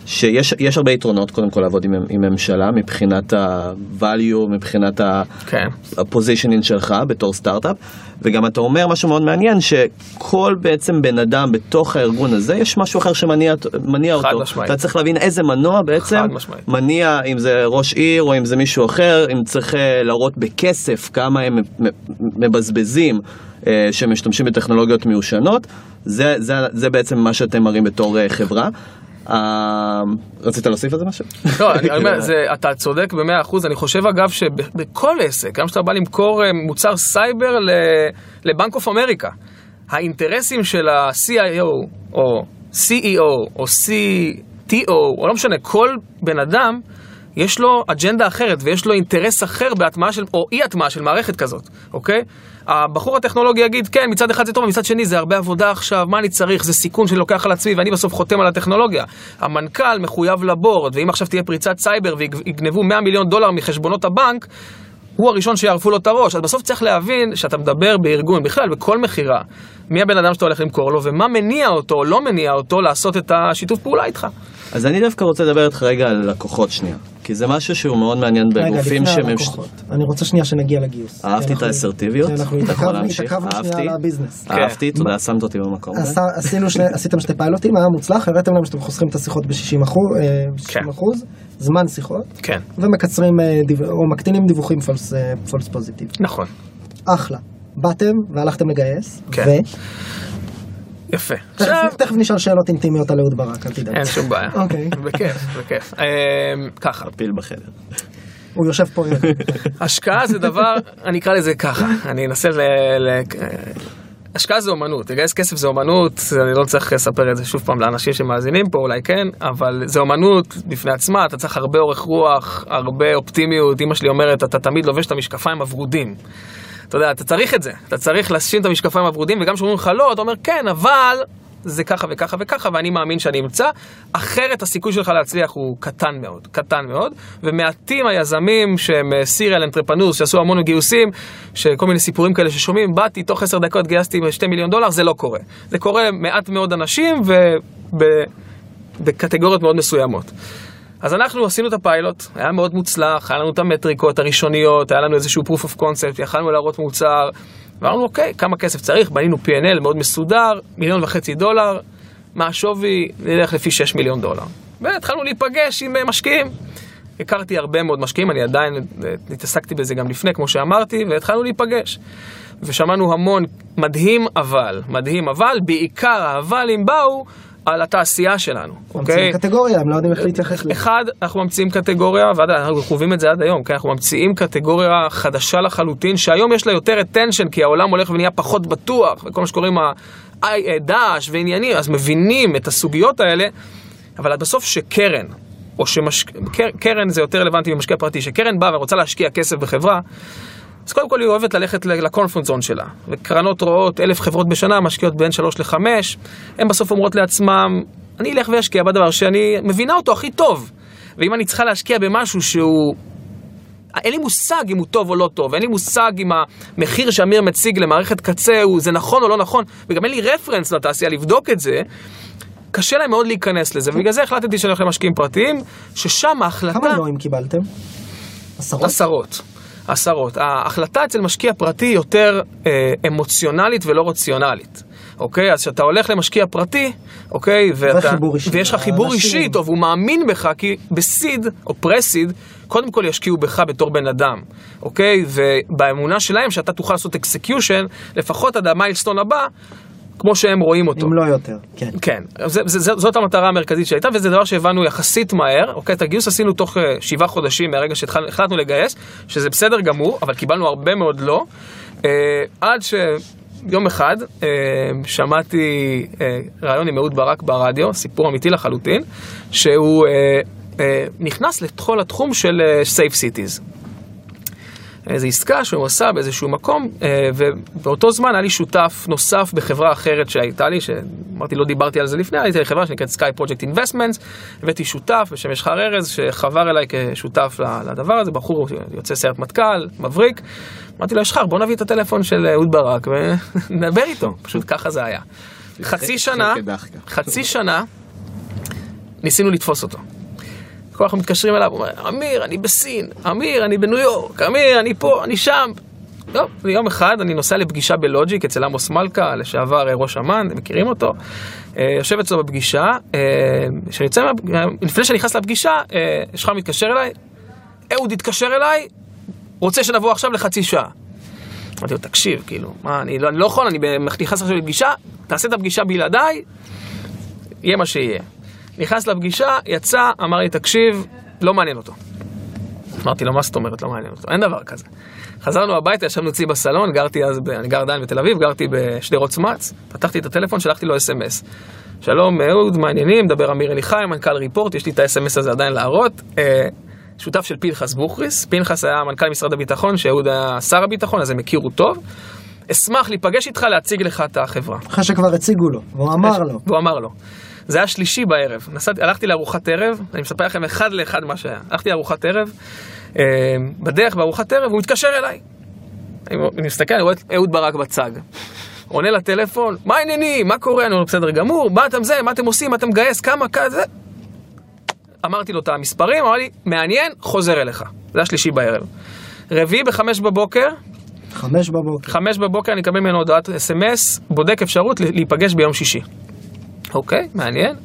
Speaker 4: שיש יש הרבה יתרונות, קודם כל, לעבוד עם, עם ממשלה, מבחינת ה-value, מבחינת ה-
Speaker 2: כן.
Speaker 4: שלך בתור סטארט-אפ, וגם אתה אומר משהו מאוד מעניין, שכל בעצם בן אדם בתוך הארגון הזה, יש משהו אחר שמניע מניע
Speaker 2: חד
Speaker 4: אותו.
Speaker 2: משמעית.
Speaker 4: אתה צריך להבין איזה מנוע בעצם. מניע, אם זה ראש עיר או אם זה מישהו אחר, אם צריך אה, להראות בכסף כמה הם מבזבזים. אה, שמשתמשים בטכנולוגיות מיושנות, זה, זה, זה בעצם מה שאתם מראים בתור אה, חברה. רצית להוסיף על זה משהו? (laughs)
Speaker 2: לא, אני אומר, אתה צודק במאה אחוז, אני חושב אגב שבכל עסק, גם כשאתה בא למכור מוצר סייבר ל Bank of America, האינטרסים של ה-CIO או CEO או CTO, או לא משנה, כל בן אדם, יש לו אג'נדה אחרת ויש לו אינטרס אחר בהטמעה של, או אי הטמעה של מערכת כזאת, אוקיי? הבחור הטכנולוגי יגיד, כן, מצד אחד זה טוב, מצד שני זה הרבה עבודה עכשיו, מה אני צריך, זה סיכון שאני לוקח על עצמי ואני בסוף חותם על הטכנולוגיה. המנכ"ל מחויב לבורד, ואם עכשיו תהיה פריצת סייבר ויגנבו 100 מיליון דולר מחשבונות הבנק, הוא הראשון שיערפו לו את הראש. אז בסוף צריך להבין שאתה מדבר בארגון, בכלל, בכל מכירה, מי הבן אדם שאתה הולך למכור לו, ומה מניע אותו או לא מניע אותו לעשות את השיתוף פעולה איתך.
Speaker 4: אז אני דווקא רוצה לדבר איתך רגע על לקוחות שנייה, כי זה משהו שהוא מאוד מעניין
Speaker 1: רגע,
Speaker 4: בגופים
Speaker 1: לפני
Speaker 4: שממש...
Speaker 1: הלקוחות. אני רוצה שנייה שנגיע לגיוס.
Speaker 4: אהבתי את האסרטיביות.
Speaker 1: אנחנו
Speaker 4: אתה יכול
Speaker 1: התעכבנו שנייה
Speaker 4: אהבתי.
Speaker 1: על הביזנס.
Speaker 4: אהבתי,
Speaker 1: כן.
Speaker 4: תודה, שמת אותי במקום.
Speaker 1: שני, עשיתם שתי פיילוטים, היה מוצלח, הראיתם להם שאתם חוסכים את השיחות ב-60 אחוז,
Speaker 2: כן.
Speaker 1: אחוז, זמן שיחות,
Speaker 2: כן,
Speaker 1: ומקצרים אה, דיו- או מקטינים דיווחים false, אה, false positive.
Speaker 2: נכון.
Speaker 1: אחלה. באתם והלכתם לגייס,
Speaker 2: כן.
Speaker 1: ו...
Speaker 2: יפה. עכשיו,
Speaker 1: תכף, נשאל שאלות אינטימיות על אהוד ברק, אל תדאג.
Speaker 2: אין שום בעיה.
Speaker 1: אוקיי. (laughs)
Speaker 2: בכיף, בכיף. אמ, ככה,
Speaker 4: פיל בחדר.
Speaker 1: הוא יושב פה,
Speaker 2: השקעה זה דבר, אני אקרא לזה ככה, אני אנסה ל... ל... השקעה זה אומנות, לגייס כסף זה אומנות, אני לא צריך לספר את זה שוב פעם לאנשים שמאזינים פה, אולי כן, אבל זה אומנות בפני עצמה, אתה צריך הרבה אורך רוח, הרבה אופטימיות, אמא שלי אומרת, אתה תמיד לובש את המשקפיים הוורודים. אתה יודע, אתה צריך את זה, אתה צריך לשים את המשקפיים הוורודים, וגם כשאומרים לך לא, אתה אומר כן, אבל זה ככה וככה וככה, ואני מאמין שאני אמצא, אחרת הסיכוי שלך להצליח הוא קטן מאוד, קטן מאוד, ומעטים היזמים שהם סיריאל אנטרפנורס, שעשו המון גיוסים, שכל מיני סיפורים כאלה ששומעים, באתי, תוך עשר דקות גייסתי 2 מיליון דולר, זה לא קורה. זה קורה מעט מאוד אנשים ובקטגוריות מאוד מסוימות. אז אנחנו עשינו את הפיילוט, היה מאוד מוצלח, היה לנו את המטריקות הראשוניות, היה לנו איזשהו proof of concept, יכלנו להראות מוצר, ואמרנו אוקיי, כמה כסף צריך, בנינו P&L מאוד מסודר, מיליון וחצי דולר, מה השווי, נלך לפי 6 מיליון דולר. והתחלנו להיפגש עם אה, משקיעים. הכרתי הרבה מאוד משקיעים, אני עדיין אה, התעסקתי בזה גם לפני, כמו שאמרתי, והתחלנו להיפגש. ושמענו המון מדהים אבל, מדהים אבל, בעיקר האבלים באו על התעשייה שלנו, אוקיי?
Speaker 1: ממציאים קטגוריה, הם לא יודעים איך להתייחס לזה.
Speaker 2: אחד, אנחנו ממציאים קטגוריה, ואנחנו חווים את זה עד היום, כן? אנחנו ממציאים קטגוריה חדשה לחלוטין, שהיום יש לה יותר attention, כי העולם הולך ונהיה פחות בטוח, וכל מה שקוראים ה-דאעש ועניינים, אז מבינים את הסוגיות האלה, אבל עד בסוף שקרן, או שקרן זה יותר רלוונטי ממשקיע פרטי, שקרן באה ורוצה להשקיע כסף בחברה, אז קודם כל היא אוהבת ללכת לקונפרנס זון שלה. וקרנות רואות אלף חברות בשנה, משקיעות בין שלוש לחמש, הן בסוף אומרות לעצמם, אני אלך ואשקיע בדבר שאני מבינה אותו הכי טוב. ואם אני צריכה להשקיע במשהו שהוא... אין לי מושג אם הוא טוב או לא טוב, אין לי מושג אם המחיר שאמיר מציג למערכת קצה הוא זה נכון או לא נכון, וגם אין לי reference לתעשייה לבדוק את זה, קשה להם מאוד להיכנס לזה, ובגלל זה החלטתי שאני הולך למשקיעים פרטיים, ששם ההחלטה...
Speaker 1: כמה לואים קיבלתם? עשרות?
Speaker 2: עשרות. עשרות. ההחלטה אצל משקיע פרטי יותר אה, אמוציונלית ולא רציונלית. אוקיי? אז כשאתה הולך למשקיע פרטי, אוקיי? ואתה. ויש לך חיבור אישי טוב, הוא מאמין בך, כי ב seed או pre-seed, קודם כל ישקיעו בך בתור בן אדם, אוקיי? ובאמונה שלהם שאתה תוכל לעשות execution, לפחות עד המיילסטון הבא, כמו שהם רואים אותו.
Speaker 1: אם לא יותר, כן.
Speaker 2: כן, זה, זה, זה, זאת המטרה המרכזית שהייתה, וזה דבר שהבנו יחסית מהר. אוקיי, את הגיוס עשינו תוך uh, שבעה חודשים מהרגע שהחלטנו לגייס, שזה בסדר גמור, אבל קיבלנו הרבה מאוד לא. Uh, עד יום אחד אה, שמעתי אה, ראיון עם אהוד ברק ברדיו, סיפור אמיתי לחלוטין, שהוא אה, אה, נכנס לכל התחום של אה, Safe Cities. איזו עסקה שהוא עשה באיזשהו מקום, אה, ובאותו זמן היה לי שותף נוסף בחברה אחרת שהייתה לי, שאמרתי, לא דיברתי על זה לפני, הייתי לי חברה שנקראת Sky Project Investments, הבאתי שותף בשם ישחר ארז, שחבר אליי כשותף לדבר הזה, בחור יוצא סיירת מטכ"ל, מבריק. אמרתי לו, ישחר, בוא נביא את הטלפון של אהוד ברק ונדבר איתו, פשוט ככה זה היה. חצי שנה, חצי שנה, ניסינו לתפוס אותו. כל אנחנו מתקשרים אליו, הוא אומר, אמיר, אני בסין, אמיר, אני בניו יורק, אמיר, אני פה, אני שם. לא, יום אחד אני נוסע לפגישה בלוג'יק אצל עמוס מלכה, לשעבר אה, ראש אמ"ן, אתם מכירים אותו. אה, יושב אצלו בפגישה, אה, שיוצא, לפני שאני נכנס לפגישה, שחר מתקשר אליי, אהוד התקשר אליי, רוצה שנבוא עכשיו לחצי שעה. אמרתי לו, תקשיב, כאילו, מה, אני לא, לא יכול, אני נכנס עכשיו לפגישה, תעשה את הפגישה בלעדיי, יהיה מה שיהיה. נכנס לפגישה, יצא, אמר לי, תקשיב, לא מעניין אותו. אמרתי לו, מה זאת אומרת לא מעניין אותו? אין דבר כזה. חזרנו הביתה, ישבנו אצלי בסלון, גרתי אז, אני גר עדיין בתל אביב, גרתי בשדרות סמץ, פתחתי את הטלפון, שלחתי לו אס.אם.אס. שלום אהוד, מעניינים, מדבר אמיר אליחי, מנכ"ל ריפורט, יש לי את האס.אם.אס הזה עדיין להראות. אה, שותף של פנחס בוכריס, פנחס היה מנכ"ל משרד הביטחון, שאהוד היה שר הביטחון, אז הם הכירו טוב. אשמח להיפגש איתך, להציג לך את החברה.
Speaker 1: אחרי שכבר הציגו לו, והוא אמר לו.
Speaker 2: והוא אמר לו. זה היה שלישי בערב. נסעתי, הלכתי לארוחת ערב, אני מספר לכם אחד לאחד מה שהיה. הלכתי לארוחת ערב, אה, בדרך בארוחת ערב, הוא מתקשר אליי. אני מסתכל, אני רואה את אהוד ברק בצג. עונה לטלפון, מה העניינים? מה קורה? אני אומר, בסדר גמור, מה אתם זה? מה אתם עושים? מה אתם מגייס? כמה? כזה? אמרתי לו את המספרים, אמר לי, מעניין, חוזר אליך. זה היה שלישי בערב. רביעי בחמש בבוקר,
Speaker 1: חמש בבוקר.
Speaker 2: חמש בבוקר אני אקבל ממנו הודעת אס.אם.אס, בודק אפשרות להיפגש ביום שישי. אוקיי, מעניין.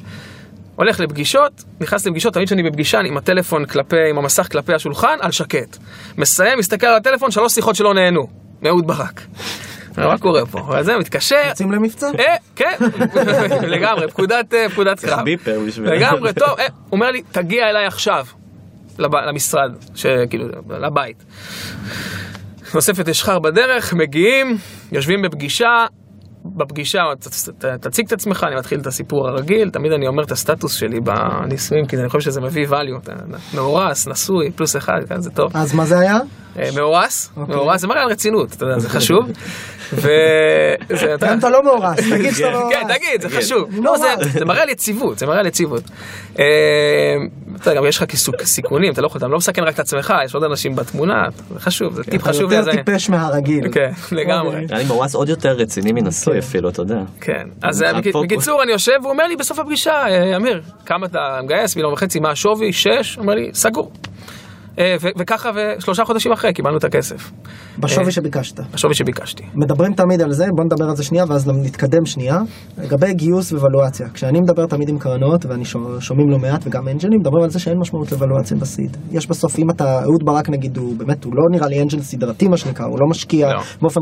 Speaker 2: הולך לפגישות, נכנס לפגישות, תמיד כשאני בפגישה, אני עם הטלפון כלפי, עם המסך כלפי השולחן, על שקט. מסיים, מסתכל על הטלפון, שלוש שיחות שלא נהנו. מאהוד ברק. מה קורה פה? וזה מתקשר.
Speaker 1: יוצאים למבצע?
Speaker 2: אה, כן, (laughs) לגמרי, פקודת אה, פקודת קרב.
Speaker 4: ביפר בשביל...
Speaker 2: לגמרי, טוב, אה, הוא אומר לי, תגיע אליי עכשיו, למשרד, כאילו, לבית. נוספת אשחר בדרך, מגיעים, יושבים בפגישה, בפגישה, תציג את עצמך, אני מתחיל את הסיפור הרגיל, תמיד אני אומר את הסטטוס שלי בנישואים, כי אני חושב שזה מביא value, מאורס, נשוי, פלוס אחד, כן, זה טוב.
Speaker 1: אז מה זה היה?
Speaker 2: אה, מאורס, אוקיי. מאורס, זה מראה על רצינות, אתה יודע, זה חשוב. (laughs)
Speaker 1: גם אתה לא מאורס, תגיד שאתה מאורס.
Speaker 2: כן, תגיד, זה חשוב. לא, זה מראה על יציבות, זה מראה על יציבות. אה, אתה גם יש לך סיכונים, אתה לא יכול, אתה לא מסכן רק את עצמך, יש עוד אנשים בתמונה, זה חשוב, זה טיפ חשוב.
Speaker 1: אתה יותר טיפש מהרגיל.
Speaker 2: כן, לגמרי.
Speaker 4: אוקיי. לי מאורס עוד יותר רציני מנשוי כן. אפילו, אתה יודע.
Speaker 2: כן, אז בקיצור אני יושב, והוא אומר לי בסוף הפגישה, אה, אמיר, כמה אתה מגייס, מיליון וחצי, מה השווי? שש? אומר לי, סגור. אה, וככה, ושלושה חודשים אחרי קיבלנו את הכסף.
Speaker 1: בשווי אה, שביקשת.
Speaker 2: בשווי שביקשתי.
Speaker 1: מדברים תמיד על זה, בוא נדבר על זה שנייה ואז נתקדם שנייה. לגבי גיוס וולואציה, כשאני מדבר תמיד עם קרנות, ואני שומעים לא מעט, וגם אנג'לים, מדברים על זה שאין משמעות לוולואציה בסיד. יש בסוף, אם אתה, אהוד ברק נגיד, הוא באמת, הוא לא נראה לי אנג'ל סדרתי מה שנקרא, הוא לא משקיע לא. באופן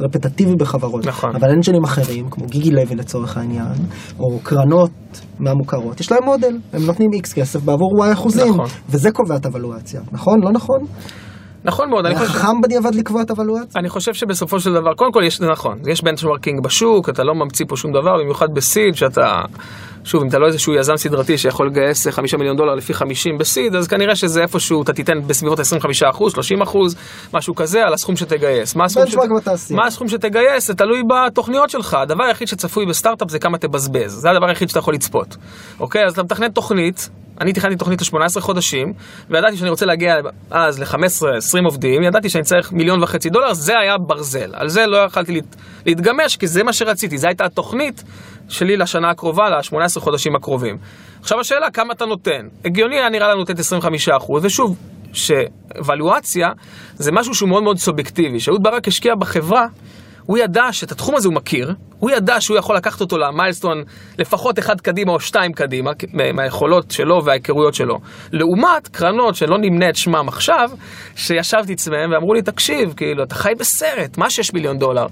Speaker 1: רפטטיבי בחברות.
Speaker 2: נכון.
Speaker 1: אבל אנג'לים אחרים, כמו גיגי לוי לצורך העניין, או קרנות מהמוכרות, יש להם מודל, הם נותנים איקס כסף בעבור וואי אחוזים, נכון. וזה קובע את הוולואציה, נכון? לא נכון?
Speaker 2: נכון מאוד.
Speaker 1: היה חכם בדיעבד לקבוע את הוולואציה?
Speaker 2: אני חושב שבסופו של דבר, קודם כל יש, זה נכון, יש benchmarking בשוק, אתה לא ממציא פה שום דבר, במיוחד ב seed, שאתה, שוב, אם אתה לא איזשהו יזם סדרתי שיכול לגייס 5 מיליון דולר לפי 50 ב seed, אז כנראה שזה איפשהו, אתה תיתן בסביבות 25 אחוז, 30 אחוז, משהו כזה, על הסכום שתגייס. מה הסכום, שת... מה הסכום שתגייס? זה תלוי בתוכניות שלך. הדבר היחיד שצפוי בסטארט-אפ זה כמה תבזבז. זה הדבר היחיד שאתה יכול לצפות. אוקיי? אז אתה מתכנן תוכנית, אני תכננתי תוכנית ל-18 חודשים, וידעתי שאני רוצה להגיע אז ל-15-20 עובדים, ידעתי שאני צריך מיליון וחצי דולר, זה היה ברזל. על זה לא יכלתי להת... להתגמש, כי זה מה שרציתי, זו הייתה התוכנית שלי לשנה הקרובה, ל-18 חודשים הקרובים. עכשיו השאלה, כמה אתה נותן? הגיוני היה נראה לנו לתת 25%, ושוב, שוולואציה זה משהו שהוא מאוד מאוד סובייקטיבי. שאהוד ברק השקיע בחברה הוא ידע שאת התחום הזה הוא מכיר, הוא ידע שהוא יכול לקחת אותו למיילסטון לפחות אחד קדימה או שתיים קדימה, מהיכולות שלו וההיכרויות שלו. לעומת קרנות שלא נמנה את שמם עכשיו, שישבתי אצלם ואמרו לי, תקשיב, כאילו, אתה חי בסרט, מה שש מיליון דולר?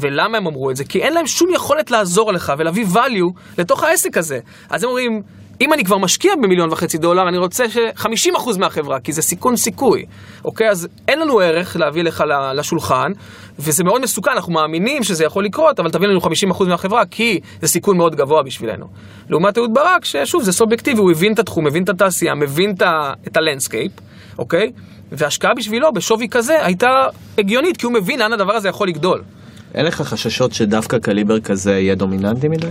Speaker 2: ולמה הם אמרו את זה? כי אין להם שום יכולת לעזור לך ולהביא value לתוך העסק הזה. אז הם אומרים, אם אני כבר משקיע במיליון וחצי דולר, אני רוצה ש-50% מהחברה, כי זה סיכון סיכוי, אוקיי? אז אין לנו ערך להביא לך לשולחן, וזה מאוד מסוכן, אנחנו מאמינים שזה יכול לקרות, אבל תביא לנו 50% מהחברה, כי זה סיכון מאוד גבוה בשבילנו. לעומת אהוד ברק, ששוב, זה סובייקטיבי, הוא הבין את התחום, מבין את התעשייה, מבין את ה landscape, אוקיי? והשקעה בשבילו בשווי כזה הייתה הגיונית, כי הוא מבין לאן הדבר הזה יכול לגדול.
Speaker 4: אין לך חששות שדווקא קליבר כזה יהיה דומיננטי מדי?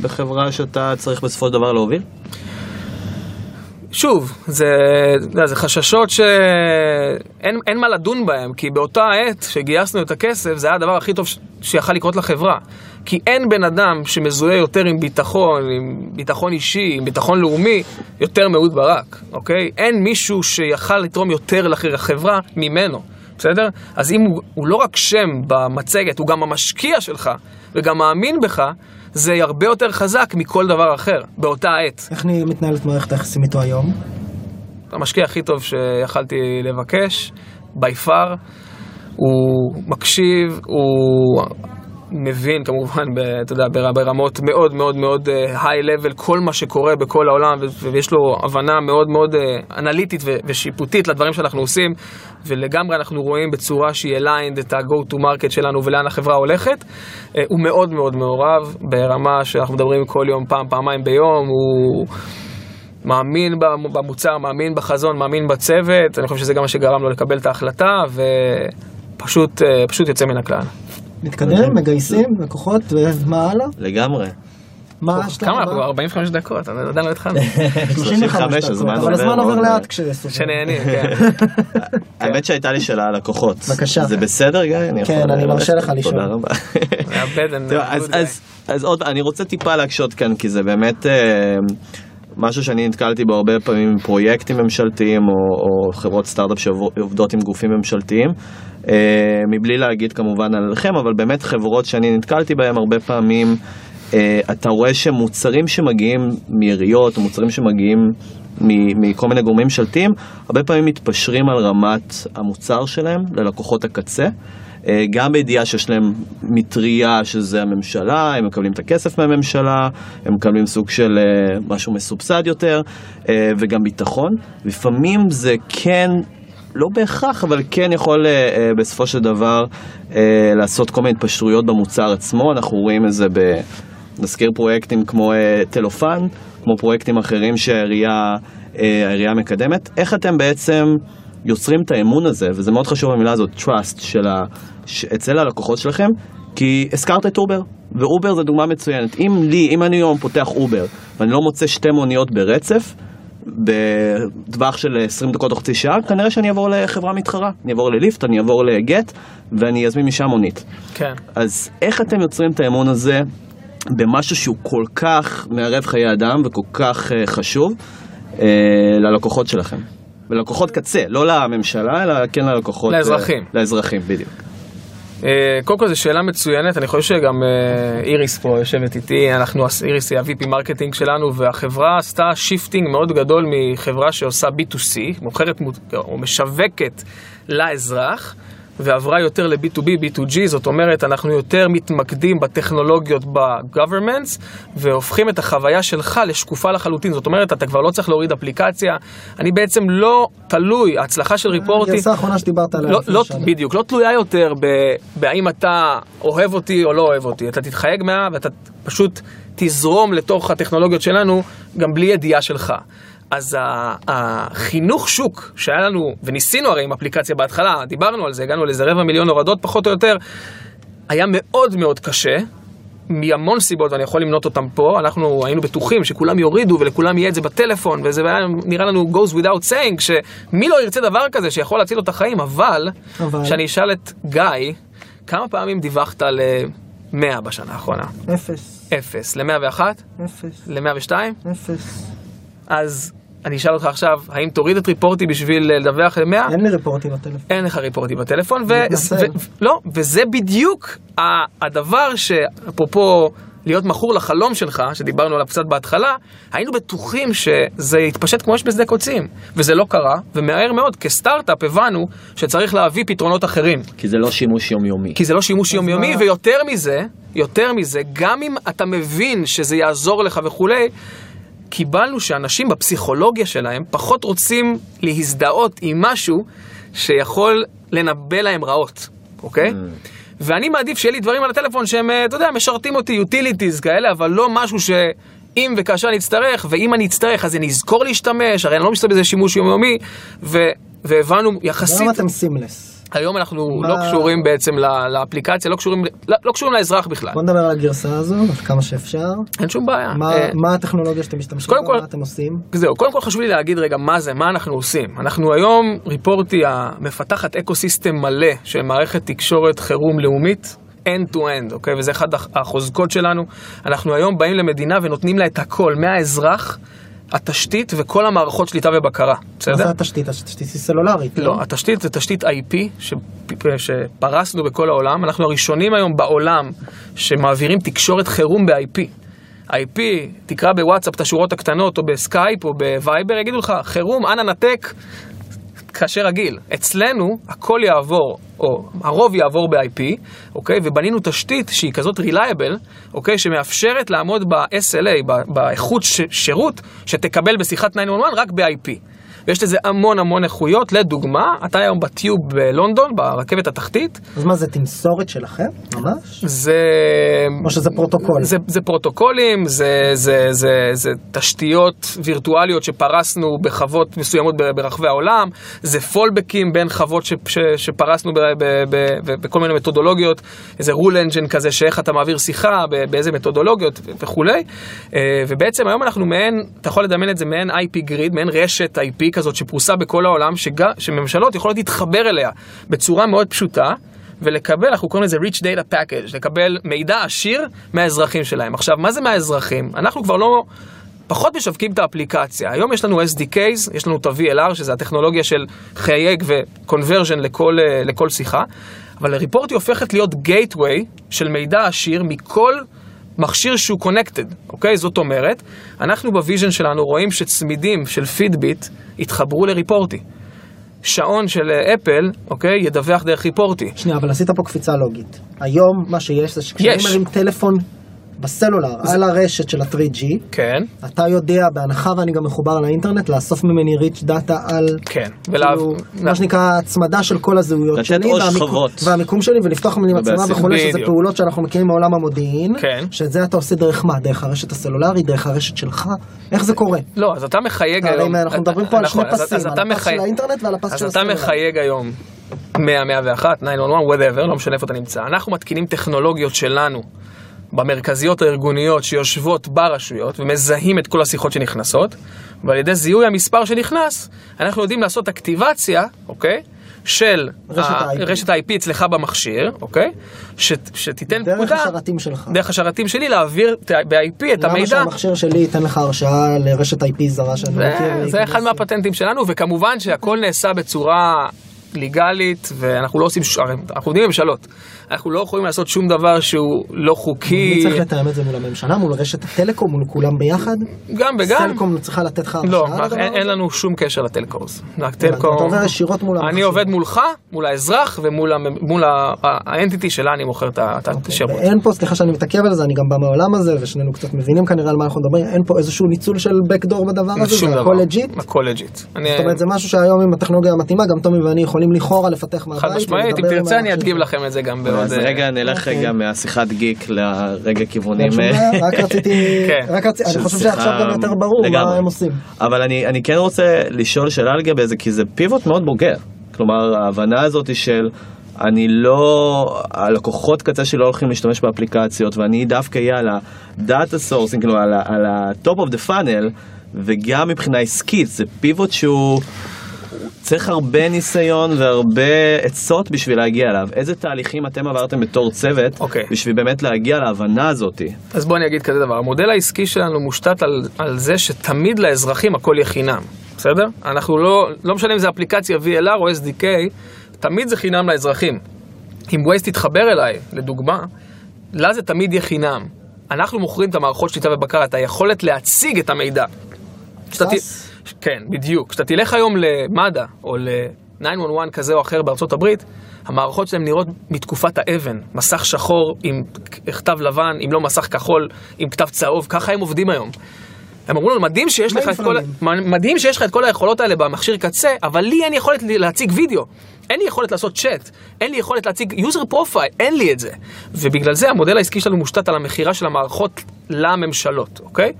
Speaker 4: בחברה שאתה צריך בסופו של דבר להוביל?
Speaker 2: שוב, זה, אתה יודע, זה חששות שאין אין מה לדון בהם, כי באותה עת שגייסנו את הכסף, זה היה הדבר הכי טוב ש- שיכל לקרות לחברה. כי אין בן אדם שמזוהה יותר עם ביטחון, עם ביטחון אישי, עם ביטחון לאומי, יותר מאהוד ברק, אוקיי? אין מישהו שיכל לתרום יותר לחברה ממנו, בסדר? אז אם הוא, הוא לא רק שם במצגת, הוא גם המשקיע שלך, וגם מאמין בך, זה הרבה יותר חזק מכל דבר אחר, באותה עת.
Speaker 1: איך אני מתנהלת מערכת היחסים איתו היום?
Speaker 2: המשקיע הכי טוב שיכלתי לבקש, בי פאר. הוא מקשיב, הוא מבין כמובן, ב, אתה יודע, בר- ברמות מאוד מאוד מאוד היי לבל כל מה שקורה בכל העולם, ויש לו הבנה מאוד מאוד אה, אנליטית ושיפוטית לדברים שאנחנו עושים, ולגמרי אנחנו רואים בצורה שהיא aligned את ה-go to market שלנו ולאן החברה הולכת. אה, הוא מאוד מאוד מעורב ברמה שאנחנו מדברים כל יום, פעם, פעמיים ביום, הוא... מאמין במ- במוצר, מאמין בחזון, מאמין בצוות, אני חושב שזה גם מה שגרם לו לקבל את ההחלטה, ופשוט אה, פשוט יוצא מן הכלל.
Speaker 1: מתקדם, מגייסים, לקוחות, ומה הלאה?
Speaker 4: לגמרי.
Speaker 1: מה השלב
Speaker 2: כמה אנחנו?
Speaker 1: הבא?
Speaker 2: 45 דקות, עדיין לא התחלנו. (laughs)
Speaker 1: 35
Speaker 4: הזמן
Speaker 1: דקות, אבל
Speaker 4: עובר
Speaker 1: הזמן עובר
Speaker 4: מאוד
Speaker 1: לאט
Speaker 4: מהר.
Speaker 1: כשסופרים.
Speaker 2: שנהנים, כן. (laughs)
Speaker 4: האמת שהייתה לי שאלה על לקוחות.
Speaker 1: בבקשה.
Speaker 4: זה בסדר, גיא? אני
Speaker 1: כן, אני? מרשה לך לשאול.
Speaker 4: תודה רבה. (laughs) אז עוד, אני רוצה טיפה להקשות כאן, כי זה באמת אה, משהו שאני נתקלתי בו הרבה פעמים פרויקטים ממשלתיים, או, או חברות סטארט-אפ שעובדות עם גופים ממשלתיים. אה, מבלי להגיד כמובן עליכם, אבל באמת חברות שאני נתקלתי בהן הרבה פעמים, אה, אתה רואה שמוצרים שמגיעים מעיריות, מוצרים שמגיעים מכל מיני גורמים ממשלתיים, הרבה פעמים מתפשרים על רמת המוצר שלהם ללקוחות הקצה. אה, גם בידיעה שיש להם מטריה שזה הממשלה, הם מקבלים את הכסף מהממשלה, הם מקבלים סוג של אה, משהו מסובסד יותר, אה, וגם ביטחון. לפעמים זה כן, לא בהכרח, אבל כן יכול בסופו של דבר לעשות כל מיני התפשרויות במוצר עצמו. אנחנו רואים את זה ב... נזכיר פרויקטים כמו טלופן, כמו פרויקטים אחרים שהעירייה אה, מקדמת. איך אתם בעצם יוצרים את האמון הזה, וזה מאוד חשוב המילה הזאת, trust, של ה... אצל הלקוחות שלכם, כי הזכרת את אובר, ואובר זה דוגמה מצוינת. אם לי, אם אני היום פותח אובר, ואני לא מוצא שתי מוניות ברצף, בטווח של 20 דקות או חצי שעה, כנראה שאני אעבור לחברה מתחרה. אני אעבור ל Lyft, אני אעבור ל Gett, ואני אזמין משם מונית.
Speaker 2: כן.
Speaker 4: אז איך אתם יוצרים את האמון הזה במשהו שהוא כל כך מערב חיי אדם וכל כך uh, חשוב uh, ללקוחות שלכם? ללקוחות קצה, לא לממשלה, אלא כן ללקוחות...
Speaker 2: לאזרחים.
Speaker 4: Uh, לאזרחים, בדיוק.
Speaker 2: אה, קודם כל זו שאלה מצוינת, אני חושב שגם אה, איריס פה יושבת איתי, אנחנו, איריס היא ה-VP marketing שלנו, והחברה עשתה shifting מאוד גדול מחברה שעושה B2C, מוכרת מו- או משווקת לאזרח, ועברה יותר ל-B2B, B2G, זאת אומרת, אנחנו יותר מתמקדים בטכנולוגיות ב-governments, והופכים את החוויה שלך לשקופה לחלוטין, זאת אומרת, אתה כבר לא צריך להוריד אפליקציה, אני בעצם לא תלוי, ההצלחה של ריפורטי...
Speaker 1: הגרסה האחרונה שדיברת עליה.
Speaker 2: לא, לא. בדיוק, לא תלויה יותר בהאם אתה אוהב אותי או לא אוהב אותי. אתה תתחייג מה ואתה פשוט תזרום לתוך הטכנולוגיות שלנו גם בלי ידיעה שלך. אז החינוך שוק שהיה לנו, וניסינו הרי עם אפליקציה בהתחלה, דיברנו על זה, הגענו לאיזה רבע מיליון הורדות פחות או יותר, היה מאוד מאוד קשה. מהמון סיבות, ואני יכול למנות אותם פה, אנחנו היינו בטוחים שכולם יורידו ולכולם יהיה את זה בטלפון, וזה היה נראה לנו goes without saying, שמי לא ירצה דבר כזה שיכול להציל לו את החיים, אבל,
Speaker 1: אבל?
Speaker 2: כשאני אשאל את גיא, כמה פעמים דיווחת ל-100 בשנה האחרונה?
Speaker 1: אפס.
Speaker 2: אפס. ל-101?
Speaker 1: אפס.
Speaker 2: ל-102?
Speaker 1: אפס.
Speaker 2: אז אני אשאל אותך עכשיו, האם תוריד את ריפורטי בשביל לדווח ל-100?
Speaker 1: אין לי רפורטים בטלפון.
Speaker 2: אין לך ריפורטים בטלפון, ו-. ו- לא, וזה בדיוק הדבר שאפרופו להיות מכור לחלום שלך, שדיברנו עליו קצת בהתחלה, היינו בטוחים שזה יתפשט כמו אש בשדה קוצים, וזה לא קרה, ומהר מאוד כסטארט-אפ הבנו שצריך להביא פתרונות אחרים,
Speaker 4: כי זה לא שימוש יומיומי.
Speaker 2: כי זה לא שימוש יומיומי? ויותר מזה, יותר מזה, גם אם אתה מבין שזה יעזור לך וכולי, קיבלנו שאנשים בפסיכולוגיה שלהם פחות רוצים להזדהות עם משהו שיכול לנבא להם רעות, אוקיי?
Speaker 4: Mm.
Speaker 2: ואני מעדיף שיהיה לי דברים על הטלפון שהם, אה, אתה יודע, משרתים אותי, utilities כאלה, אבל לא משהו שאם וכאשר אני אצטרך, ואם אני אצטרך אז אני אזכור להשתמש, הרי אני לא משתמש בזה שימוש יומיומי, ו... והבנו יחסית...
Speaker 1: היום אתם סימלס.
Speaker 2: היום אנחנו
Speaker 1: מה-
Speaker 2: לא קשורים בעצם לאפליקציה, לא קשורים, לא, לא קשורים לאזרח בכלל.
Speaker 1: בוא נדבר על הגרסה הזו, כמה שאפשר.
Speaker 2: אין שום בעיה.
Speaker 1: מה-
Speaker 2: אה,
Speaker 1: מה הטכנולוגיה שאתם משתמשים בה? מה אתם עושים?
Speaker 2: זהו, קודם כל חשוב לי להגיד רגע מה זה, מה אנחנו עושים. אנחנו היום, ריפורטי המפתחת אקו סיסטם מלא של מערכת תקשורת חירום לאומית. end to end, אוקיי? וזה אחד הח- החוזקות שלנו. אנחנו היום באים למדינה ונותנים לה את הכל, מהאזרח, התשתית וכל המערכות שליטה ובקרה,
Speaker 1: מה
Speaker 2: בסדר?
Speaker 1: זה התשתית? התשתית היא סלולרית.
Speaker 2: לא, התשתית זה תשתית IP ש- שפרסנו בכל העולם. אנחנו הראשונים היום בעולם שמעבירים תקשורת חירום ב-IP. IP, תקרא בוואטסאפ את השורות הקטנות או בסקייפ או בוויבר, יגידו לך, חירום, אנא נתק, כאשר רגיל. אצלנו הכל יעבור, או הרוב יעבור ב-IP, אוקיי? ובנינו תשתית שהיא כזאת reliable, אוקיי? שמאפשרת לעמוד ב-SLA, באיכות ש- שירות, שתקבל בשיחת 911 רק ב-IP. ויש לזה המון המון איכויות, לדוגמה, אתה היום ב Tube בלונדון, ברכבת התחתית,
Speaker 1: אז מה זה תמסורת שלכם? ממש?
Speaker 2: זה...
Speaker 1: או שזה פרוטוקול?
Speaker 2: זה, זה פרוטוקולים, זה, זה, זה, זה תשתיות וירטואליות שפרסנו בחוות מסוימות ברחבי העולם, זה fallbackים בין חוות ש, ש, שפרסנו ב, ב, ב, ב, בכל מיני מתודולוגיות, איזה רול אנג'ן כזה, שאיך אתה מעביר שיחה, באיזה מתודולוגיות וכולי. אה, ובעצם היום אנחנו מעין, אתה יכול לדמיין את זה מעין IP גריד, מעין רשת IP כזאת שפרוסה בכל העולם, שג, שממשלות יכולות להתחבר אליה בצורה מאוד פשוטה. ולקבל, אנחנו קוראים לזה rich data package, לקבל מידע עשיר מהאזרחים שלהם. עכשיו, מה זה מהאזרחים? אנחנו כבר לא, פחות משווקים את האפליקציה. היום יש לנו SDKs, יש לנו את ה-VLR, שזה הטכנולוגיה של חייג ו-conversion לכל, אה, לכל שיחה, אבל Reporty הופכת להיות gateway של מידע עשיר מכל... מכשיר שהוא connected, אוקיי? זאת אומרת, אנחנו ב vision שלנו רואים שצמידים של Fitbit יתחברו ל Reporty. שעון של אה, אפל, אוקיי, ידווח דרך Reporty.
Speaker 1: שנייה, אבל עשית פה קפיצה לוגית. היום מה שיש זה שכשאני. מרים טלפון בסלולר על הרשת של ה-3G,
Speaker 2: כן,
Speaker 1: אתה יודע, בהנחה ואני גם מחובר לאינטרנט, לאסוף ממני rich data על...
Speaker 2: כן.
Speaker 1: כאילו, מה שנקרא הצמדה של כל הזהויות
Speaker 4: לתת
Speaker 1: שלי,
Speaker 4: עוד
Speaker 1: והמיקום-. והמיקום שלי, ולפתוח ממני מצלמה. וכולי, שזה. פעולות שאנחנו מכירים מעולם המודיעין,
Speaker 2: כן.
Speaker 1: שאת זה אתה עושה דרך מה? דרך הרשת הסלולרית, דרך הרשת שלך? איך זה קורה?
Speaker 2: לא, אז אתה מחייג היום...
Speaker 1: אנחנו מדברים פה על
Speaker 2: נכון,
Speaker 1: שני
Speaker 2: אז-
Speaker 1: פסים,
Speaker 2: אז
Speaker 1: על
Speaker 2: אתה
Speaker 1: הפס
Speaker 2: מחייג-
Speaker 1: של האינטרנט ועל הפס של
Speaker 2: אז אתה
Speaker 1: הסלולר.
Speaker 2: מחייג היום 100, 101, 911, whatever, לא משנה איפה אתה נמצא. אנחנו מתקינים טכנולוגיות שלנו במרכזיות הארגוניות שיושבות ברשויות ומזהים את כל השיחות שנכנסות, ועל ידי זיהוי המספר שנכנס, אנחנו יודעים לעשות אקטיבציה, אוקיי? של
Speaker 1: רשת ה-IP.
Speaker 2: אצלך במכשיר, אוקיי? ש- שתיתן
Speaker 1: דרך
Speaker 2: פקודה,
Speaker 1: השרתים שלך.
Speaker 2: דרך השרתים שלי להעביר ב-IP את
Speaker 1: למה
Speaker 2: המידע.
Speaker 1: שהמכשיר שלי ייתן לך הרשאה לרשת IP זרה שאני
Speaker 2: זה,
Speaker 1: מכיר?
Speaker 2: זה אחד מהפטנטים שלנו, וכמובן שהכל נעשה בצורה ליגלית, ואנחנו לא עושים, אנחנו עובדים ממשלות. אנחנו לא יכולים לעשות שום דבר שהוא לא חוקי,
Speaker 1: מי צריך לתאם את זה מול הממשלה, מול רשת הטלקום, מול כולם ביחד?
Speaker 2: גם וגם.
Speaker 1: סלקום צריכה לתת לך
Speaker 2: לא,
Speaker 1: הרשאה לדבר
Speaker 2: אין? לנו שום קשר ל telcos.
Speaker 1: אתה עובר ישירות מול
Speaker 2: אני
Speaker 1: המכשיר.
Speaker 2: עובד מולך, מול האזרח ומול ה entity שלה אני מוכר את את השירות.
Speaker 1: אין פה, סליחה שאני מתעכב על זה, אני גם בא מהעולם הזה, ושנינו קצת מבינים כנראה על מה אנחנו מדברים, אין פה איזשהו ניצול של backdoor בדבר הזה,
Speaker 2: שום
Speaker 1: זה. הכל legit.
Speaker 2: הכל legit. אני-
Speaker 1: זאת אומרת, זה משהו שהיום עם הטכנולוגיה המתאימה, גם תומי ואני יכולים לכאורה לפתח מהבית.
Speaker 2: חד משמעית, אם תרצה אני. אדגים לכם את זה גם בעוד...
Speaker 4: אז
Speaker 2: אה,
Speaker 4: רגע נלך
Speaker 1: אוקיי.
Speaker 4: רגע מהשיחת גיק לרגע כיוונים.
Speaker 1: רק רציתי, (laughs)
Speaker 2: כן.
Speaker 1: רק רציתי, אני חושב שעכשיו גם יותר ברור מה. הם עושים.
Speaker 4: אבל אני, אני כן רוצה לשאול שאלה לגבי זה, כי זה pivot מאוד בוגר. כלומר, ההבנה הזאת היא של אני לא, הלקוחות קצה שלי לא הולכים להשתמש באפליקציות, ואני דווקא אהיה על ה data sourcing, כאילו על ה-top of the funnel, וגם מבחינה עסקית, זה pivot שהוא... צריך הרבה ניסיון והרבה עצות בשביל להגיע אליו. איזה תהליכים אתם עברתם בתור צוות,
Speaker 2: אוקיי.
Speaker 4: בשביל באמת להגיע להבנה הזאתי?
Speaker 2: אז בוא אני אגיד כזה דבר, המודל העסקי שלנו מושתת על, על זה שתמיד לאזרחים הכל יהיה חינם, בסדר? אנחנו לא, לא משנה אם זה אפליקציה VLR או SDK, תמיד זה חינם לאזרחים. אם Waze תתחבר אליי, לדוגמה, לה זה תמיד יהיה חינם. אנחנו מוכרים את המערכות שליטה ובקרה, את היכולת להציג את המידע. כשאתה ת-
Speaker 1: סאס?
Speaker 2: כן, בדיוק. כשאתה תלך היום למד"א או ל-911 כזה או אחר בארצות הברית, המערכות שלהם נראות מתקופת האבן. מסך שחור עם כתב לבן, אם לא מסך כחול עם כתב צהוב, ככה הם עובדים היום. הם אמרו לנו, מדהים שיש לך את כל. מדהים שיש לך את כל היכולות האלה במכשיר קצה, אבל לי אין יכולת להציג וידאו. אין לי יכולת לעשות צ'אט, אין לי יכולת להציג user profile, אין לי את זה. ובגלל זה המודל העסקי שלנו מושתת על המכירה של המערכות לממשלות, אוקיי?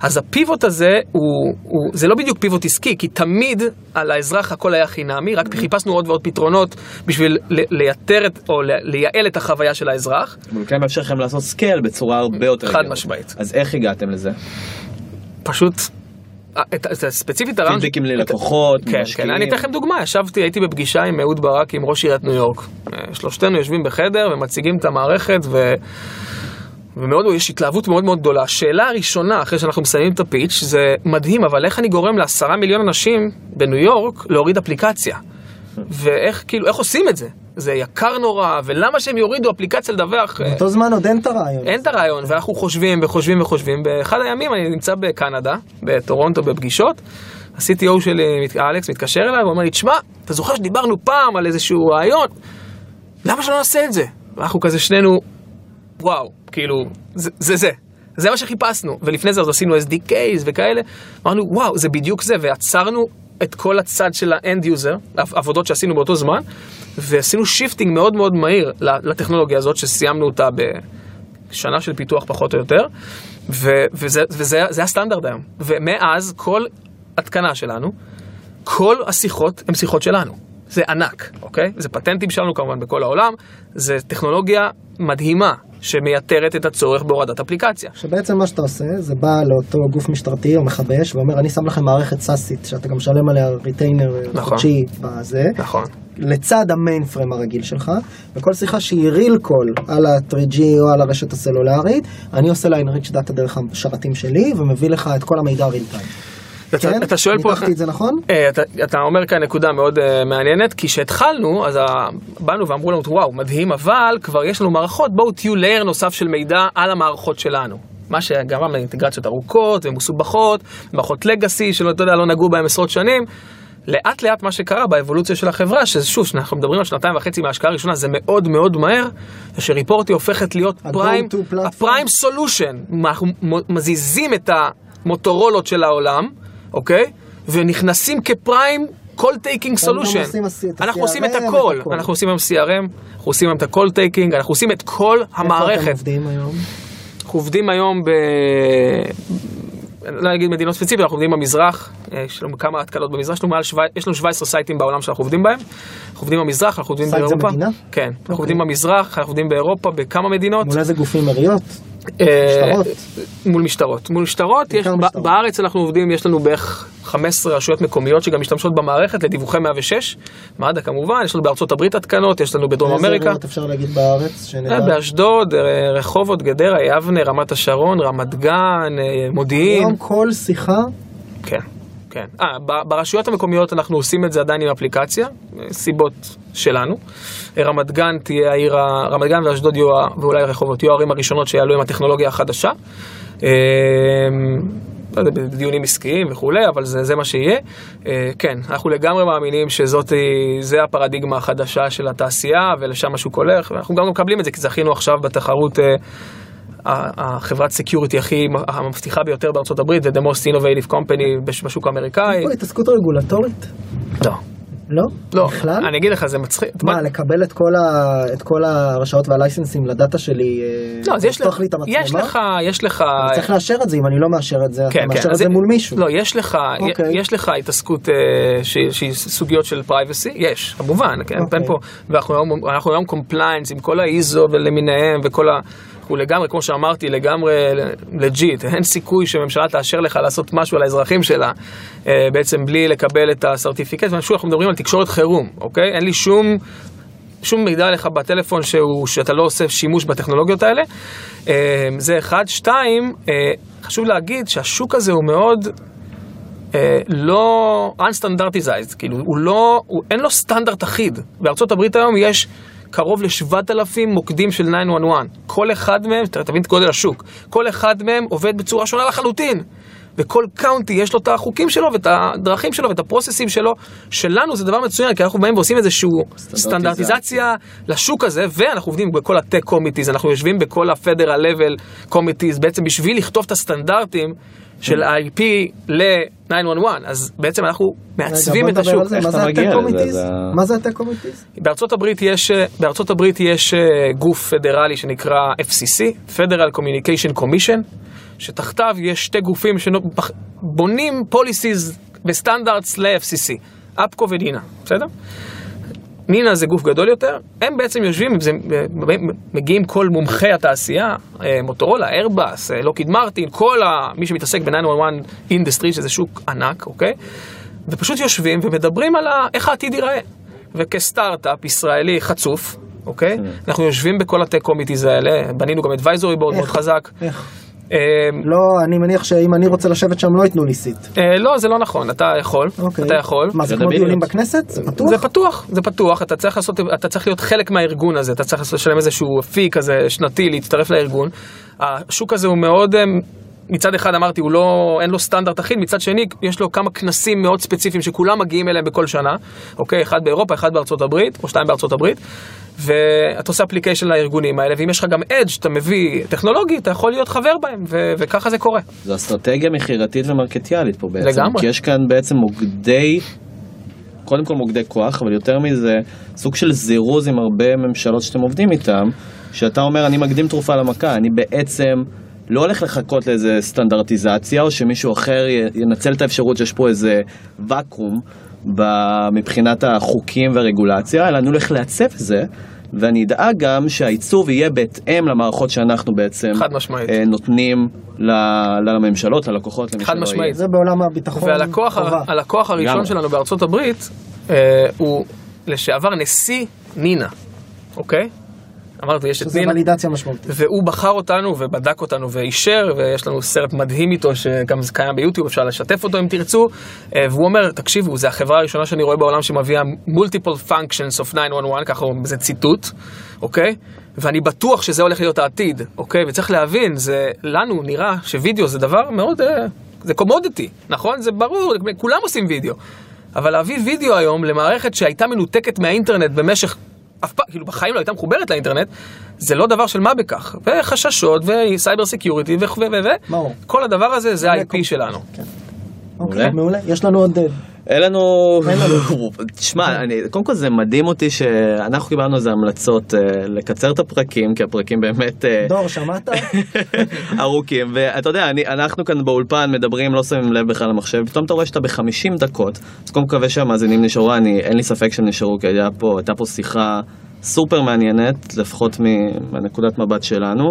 Speaker 2: אז ה pivot הזה, הוא, הוא, זה לא בדיוק pivot עסקי, כי תמיד על האזרח הכל היה חינמי, רק חיפשנו עוד ועוד פתרונות בשביל לייתר את, או לייעל את החוויה של האזרח.
Speaker 4: אבל כן מאפשר לכם לעשות scale בצורה הרבה יותר...
Speaker 2: חד. משמעית.
Speaker 4: אז איך הגעתם לזה?
Speaker 2: פשוט, אה, את, את, ספציפית הרעיון...
Speaker 4: פידבקים מלקוחות,
Speaker 2: כן,
Speaker 4: משקיעים.
Speaker 2: כן, אני אתן לכם דוגמה, ישבתי, הייתי בפגישה עם אהוד ברק, עם ראש עיריית ניו יורק. אה, שלושתנו יושבים בחדר ומציגים את המערכת, ו... ומאוד, יש התלהבות מאוד מאוד גדולה. השאלה הראשונה, אחרי שאנחנו מסיימים את הפיץ', זה מדהים, אבל איך אני גורם לעשרה מיליון אנשים בניו יורק להוריד אפליקציה? ואיך, כאילו, איך עושים את זה? זה יקר נורא, ולמה שהם יורידו אפליקציה לדווח? אה,
Speaker 1: באותו זמן עוד אין את הרעיון.
Speaker 2: אין את הרעיון, ואנחנו חושבים וחושבים וחושבים. באחד הימים אני נמצא בקנדה, בטורונטו בפגישות. ה-CTO שלי, מת- אלכס, מתקשר אליי ואומר לי, תשמע, אתה זוכר שדיברנו פעם על איזשהו רעיון? למה שלא נעשה את זה? ואנחנו כזה שנינו, וואו, כאילו, זה זה. זה. זה מה שחיפשנו, ולפני זה אז עשינו SDKs וכאלה, אמרנו וואו זה בדיוק זה, ועצרנו את כל הצד של ה end user, עבודות שעשינו באותו זמן, ועשינו shifting מאוד מאוד מהיר לטכנולוגיה הזאת שסיימנו אותה בשנה של פיתוח פחות או יותר, ו- וזה, וזה זה הסטנדרט היום, ומאז כל התקנה שלנו, כל השיחות הן שיחות שלנו. זה ענק, אוקיי? זה פטנטים שלנו כמובן בכל העולם, זה טכנולוגיה מדהימה שמייתרת את הצורך בהורדת אפליקציה.
Speaker 1: שבעצם מה שאתה עושה זה בא לאותו גוף משטרתי או מכבי אש ואומר אני שם לכם מערכת סאסית שאתה גם משלם עליה ריטיינר
Speaker 2: נכון.
Speaker 1: חודשי בזה,
Speaker 2: נכון.
Speaker 1: לצד ה mainframe הרגיל שלך, וכל שיחה שהיא real call על ה-3G או על הרשת הסלולרית, אני עושה לה enrich data דרך השרתים שלי ומביא לך את כל המידע real
Speaker 2: time.
Speaker 1: כן?
Speaker 2: אתה שואל פה...
Speaker 1: ניתחתי את זה נכון?
Speaker 2: אה, אתה, אתה אומר כאן נקודה מאוד uh, מעניינת, כי כשהתחלנו, אז. באנו ואמרו לנו, וואו, מדהים, אבל כבר יש לנו מערכות, בואו תהיו לייר נוסף של מידע על המערכות שלנו. מה שגרם לאינטגרציות ארוכות ומסובכות, מערכות לגאסי שלא אתה יודע, לא נגעו בהם עשרות שנים. לאט לאט מה שקרה באבולוציה של החברה, ששוב, אנחנו מדברים על שנתיים וחצי מההשקעה הראשונה, זה מאוד מאוד מהר, זה שריפורטי הופכת להיות פריים. הפריים סולושן. אנחנו מזיזים את המוטורולות של העולם, אוקיי? ונכנסים
Speaker 1: כ
Speaker 2: prime
Speaker 1: call taking solution.
Speaker 2: אנחנו עושים את הכל.
Speaker 1: הכל.
Speaker 2: אנחנו עושים היום CRM, אנחנו עושים היום את ה call taking, אנחנו עושים את כל
Speaker 1: איפה אתם
Speaker 2: המערכת.
Speaker 1: עובדים היום?
Speaker 2: אנחנו עובדים היום ב... לא אגיד מדינות ספציפיות, אנחנו עובדים במזרח, אה, יש לנו כמה התקנות במזרח, יש לנו, מעל שבע, יש לנו 17 siteים בעולם שאנחנו עובדים בהם. אנחנו עובדים במזרח, אנחנו עובדים
Speaker 1: site זה
Speaker 2: באירופה.
Speaker 1: מדינה?
Speaker 2: כן, אנחנו
Speaker 1: אוקיי.
Speaker 2: עובדים במזרח, אנחנו עובדים באירופה, בכמה מדינות.
Speaker 1: מול איזה גופים עיריות?
Speaker 2: אה,
Speaker 1: משטרות?
Speaker 2: מול משטרות. מול משטרות, יש,
Speaker 1: משטרות.
Speaker 2: בארץ אנחנו עובדים, יש לנו בערך 15 רשויות מקומיות שגם משתמשות במערכת לדיווחי 106, מד"א כמובן, יש לנו בארצות הברית התקנות, יש לנו בדרום
Speaker 1: איזה
Speaker 2: אמריקה,
Speaker 1: עיריות אפשר להגיד בארץ? שנדע?
Speaker 2: אה, באשדוד, אה, רחובות, גדרה, יבנה, רמת השרון, רמת גן, אה, מודיעין,
Speaker 1: היום כל שיחה,
Speaker 2: כן, כן. אה, ברשויות המקומיות אנחנו עושים את זה עדיין עם אפליקציה, אה, סיבות שלנו. רמת גן תהיה העיר, רמת גן ואשדוד יהיו, ואולי רחובות יהיו הערים הראשונות שיעלו עם הטכנולוגיה החדשה. אה, לא יודע, בדיונים עסקיים וכולי, אבל זה, זה מה שיהיה. אה, כן, אנחנו לגמרי מאמינים שזאת, זה הפרדיגמה החדשה של התעשייה ולשם השוק הולך, ואנחנו גם מקבלים את זה, כי זכינו עכשיו בתחרות החברת security הכי המבטיחה ביותר בארצות הברית, ו-The Most Innovative Company בש- בשוק האמריקאי.
Speaker 1: יש פה התעסקות רגולטורית?
Speaker 2: לא,
Speaker 1: לא?
Speaker 2: לא,
Speaker 1: בכלל?
Speaker 2: אני אגיד לך, זה מצחיק.
Speaker 1: מה, לקבל את כל, ה... את כל הרשאות וה licenseים ל data שלי, אה,
Speaker 2: לא, אז יש לך,
Speaker 1: לי את המצלמה?
Speaker 2: יש לך, יש לך,
Speaker 1: אני צריך לאשר את זה, אם אני לא מאשר את זה,
Speaker 2: כן,
Speaker 1: אתה מאשר
Speaker 2: כן,
Speaker 1: את
Speaker 2: אז
Speaker 1: זה מול מישהו.
Speaker 2: לא, יש לך,
Speaker 1: אוקיי.
Speaker 2: יש לך התעסקות אה, שהיא סוגיות של privacy, יש, כמובן, כן,
Speaker 1: אוקיי.
Speaker 2: אין פה, ואנחנו היום, אנחנו היום compliance עם כל ה ISO ולמיניהם וכל ה... הוא לגמרי, כמו שאמרתי, לגמרי legit, אין סיכוי שממשלה תאשר לך לעשות משהו על האזרחים שלה, אה, בעצם בלי לקבל את ה certificate, ושוב, אנחנו מדברים על תקשורת חירום, אוקיי? אין לי שום שום מידע עליך בטלפון שהוא, שאתה לא עושה שימוש בטכנולוגיות האלה. אה, זה אחד. שתיים, אה, חשוב להגיד שהשוק הזה הוא מאוד אה, לא unstandartized, כאילו הוא לא, הוא, אין לו סטנדרט אחיד. בארצות הברית היום יש קרוב ל-7,000 מוקדים של 911. כל אחד מהם, ת- תבין את גודל השוק, כל אחד מהם עובד בצורה שונה לחלוטין. וכל county יש לו את החוקים שלו ואת הדרכים שלו ואת ה processים שלו. שלנו זה דבר מצוין, כי אנחנו באים ועושים איזושהי סטנדרטיזציה לשוק הזה, ואנחנו עובדים בכל ה tech committees, אנחנו יושבים בכל ה-Federal Level committees, בעצם בשביל לכתוב את הסטנדרטים של IP ל-911, אז בעצם אנחנו מעצבים את השוק.
Speaker 1: מה זה
Speaker 4: מגיע
Speaker 1: הטק
Speaker 4: לזה?
Speaker 1: קומיטיז?
Speaker 4: זה-
Speaker 1: מה זה?
Speaker 2: בארצות הברית יש, בארצות הברית יש אה, גוף פדרלי שנקרא FCC, Federal Communication Commission, שתחתיו יש שתי גופים שבונים policies וסטנדרטס ל-FCC, אפקו ונינה, בסדר? נינה זה גוף גדול יותר, הם בעצם יושבים, זה, מגיעים כל מומחי התעשייה, אה, מוטורולה, איירבאס, אה, לוקיד מרטין, כל ה, מי שמתעסק ב-911 industry, שזה שוק ענק, אוקיי? ופשוט יושבים ומדברים על ה, איך העתיד ייראה. וכסטארט-אפ ישראלי חצוף, אוקיי? אנחנו יושבים בכל ה tech committees האלה, בנינו גם advisory board מאוד
Speaker 1: איך?
Speaker 2: חזק.
Speaker 1: איך?
Speaker 2: אה,
Speaker 1: לא, אני מניח שאם אני רוצה לשבת שם לא ייתנו לי seat.
Speaker 2: אה, לא, זה לא נכון, אתה יכול,
Speaker 1: אוקיי.
Speaker 2: אתה יכול.
Speaker 1: מה, זה כמו. דיונים בכנסת? זה פתוח?
Speaker 2: זה פתוח, זה פתוח, אתה צריך לעשות, אתה צריך להיות חלק מהארגון הזה, אתה צריך לשלם איזשהו fee כזה שנתי, להצטרף לארגון. השוק הזה הוא מאוד, אה, מצד אחד אמרתי, הוא לא, אין לו סטנדרט אחיד, מצד שני, יש לו כמה כנסים מאוד ספציפיים שכולם מגיעים אליהם בכל שנה, אוקיי? אחד באירופה, אחד בארצות הברית, או שתיים בארצות הברית, ואתה עושה אפליקיישן לארגונים האלה, ואם יש לך גם אדג' שאתה מביא טכנולוגי, אתה יכול להיות חבר בהם, ו- וככה זה קורה.
Speaker 4: זו אסטרטגיה מכירתית ומרקטיאלית פה בעצם.
Speaker 2: לגמרי.
Speaker 4: כי יש כאן בעצם מוקדי, קודם כל מוקדי כוח, אבל יותר מזה, סוג של זירוז עם הרבה ממשלות שאתם עובדים איתם, שאתה אומר, אני מקדים תרופה למכה, אני בעצם לא הולך לחכות לאיזה סטנדרטיזציה, או שמישהו אחר ינצל את האפשרות שיש פה איזה ואקום מבחינת החוקים והרגולציה, אלא אני הולך לעצב את זה. ואני אדאג גם שהעיצוב יהיה בהתאם למערכות שאנחנו בעצם
Speaker 2: חד משמעית.
Speaker 4: אה, נותנים ל- לממשלות, ללקוחות, למי
Speaker 2: חד משמעית.
Speaker 1: זה בעולם הביטחון.
Speaker 2: והלקוח
Speaker 1: חובה.
Speaker 2: הלקוח הראשון
Speaker 4: לגמרי.
Speaker 2: שלנו בארצות הברית אה, הוא לשעבר נשיא נינה, אוקיי? אמרתי, יש את
Speaker 1: שזה
Speaker 2: נינה.
Speaker 1: ולידציה משמעותית.
Speaker 2: והוא בחר אותנו ובדק אותנו ואישר, ויש לנו סרט מדהים איתו שגם זה קיים ביוטיוב, אפשר לשתף אותו אם תרצו. אה, והוא אומר, תקשיבו, זו החברה הראשונה שאני רואה בעולם שמביאה multiple functions of 911, ככה זה ציטוט, אוקיי? ואני בטוח שזה הולך להיות העתיד, אוקיי? וצריך להבין, זה לנו נראה שווידאו זה דבר מאוד, אה, זה commodity, נכון? זה ברור, כולם עושים וידאו. אבל להביא וידאו היום למערכת שהייתה מנותקת מהאינטרנט במשך, אף פעם, כאילו בחיים לא הייתה מחוברת לאינטרנט, זה לא דבר של מה בכך. וחששות, ו cyber security, ו... ו... ו...
Speaker 1: ברור.
Speaker 2: כל הדבר הזה זה ה-IP שלנו.
Speaker 1: אוקיי, מעולה. יש לנו עוד... אה,
Speaker 4: אין לנו...
Speaker 1: אין
Speaker 4: תשמע, (laughs) אני- קודם כל זה מדהים אותי שאנחנו קיבלנו איזה המלצות אה, לקצר את הפרקים, כי הפרקים באמת אה,
Speaker 1: דור, שמעת? (laughs)
Speaker 4: ארוכים, ואתה יודע, אני- אנחנו כאן באולפן מדברים, לא שמים לב בכלל למחשב, פתאום אתה רואה שאתה ב-50 דקות, אז קודם מקווה שהמאזינים נשארו, אני, אין לי ספק שהם נשארו, כי היה פה, הייתה פה שיחה סופר מעניינת, לפחות מ- מהנקודת מבט שלנו,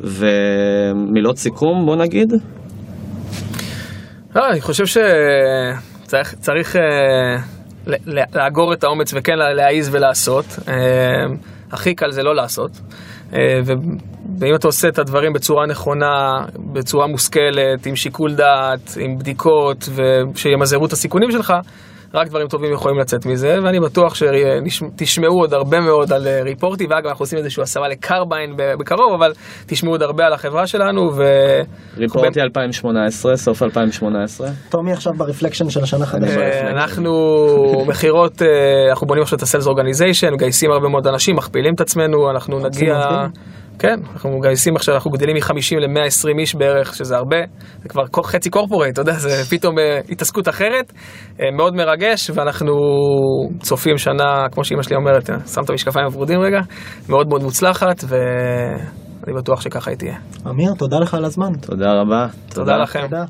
Speaker 4: ומילות סיכום, בוא נגיד.
Speaker 2: לא, אני חושב שצריך צריך, אה, ל- ל- לאגור את האומץ וכן לה- להעיז ולעשות. אה, הכי קל זה לא לעשות. אה, ו- ואם אתה עושה את הדברים בצורה נכונה, בצורה מושכלת, עם שיקול דעת, עם בדיקות, ושימזערו את הסיכונים שלך, רק דברים טובים יכולים לצאת מזה, ואני בטוח שתשמעו עוד הרבה מאוד על אה, ריפורטי, ואגב, אנחנו עושים איזושהי הסבה לקרביין ב- בקרוב, אבל תשמעו עוד הרבה על החברה שלנו, ו...
Speaker 4: ריפורטי 2018, סוף 2018.
Speaker 1: טומי עכשיו ברפלקשן של השנה חדשה.
Speaker 2: אה, אנחנו מכירות, אה, אנחנו בונים עכשיו את הסלס אורגניזיישן, מגייסים הרבה מאוד אנשים, מכפילים את עצמנו, אנחנו נגיע... כן, אנחנו מגייסים עכשיו, אנחנו גדלים מ-50 ל-120 איש בערך, שזה הרבה, זה כבר חצי קורפורט, אתה יודע, זה פתאום אה, התעסקות אחרת, אה, מאוד מרגש, ואנחנו צופים שנה, כמו שאימא שלי אומרת, אה, שם את המשקפיים הוורודים רגע, מאוד מאוד מוצלחת, ואני בטוח שככה היא תהיה.
Speaker 1: אמיר, תודה לך על הזמן.
Speaker 4: תודה רבה.
Speaker 2: תודה לכם.
Speaker 1: תודה.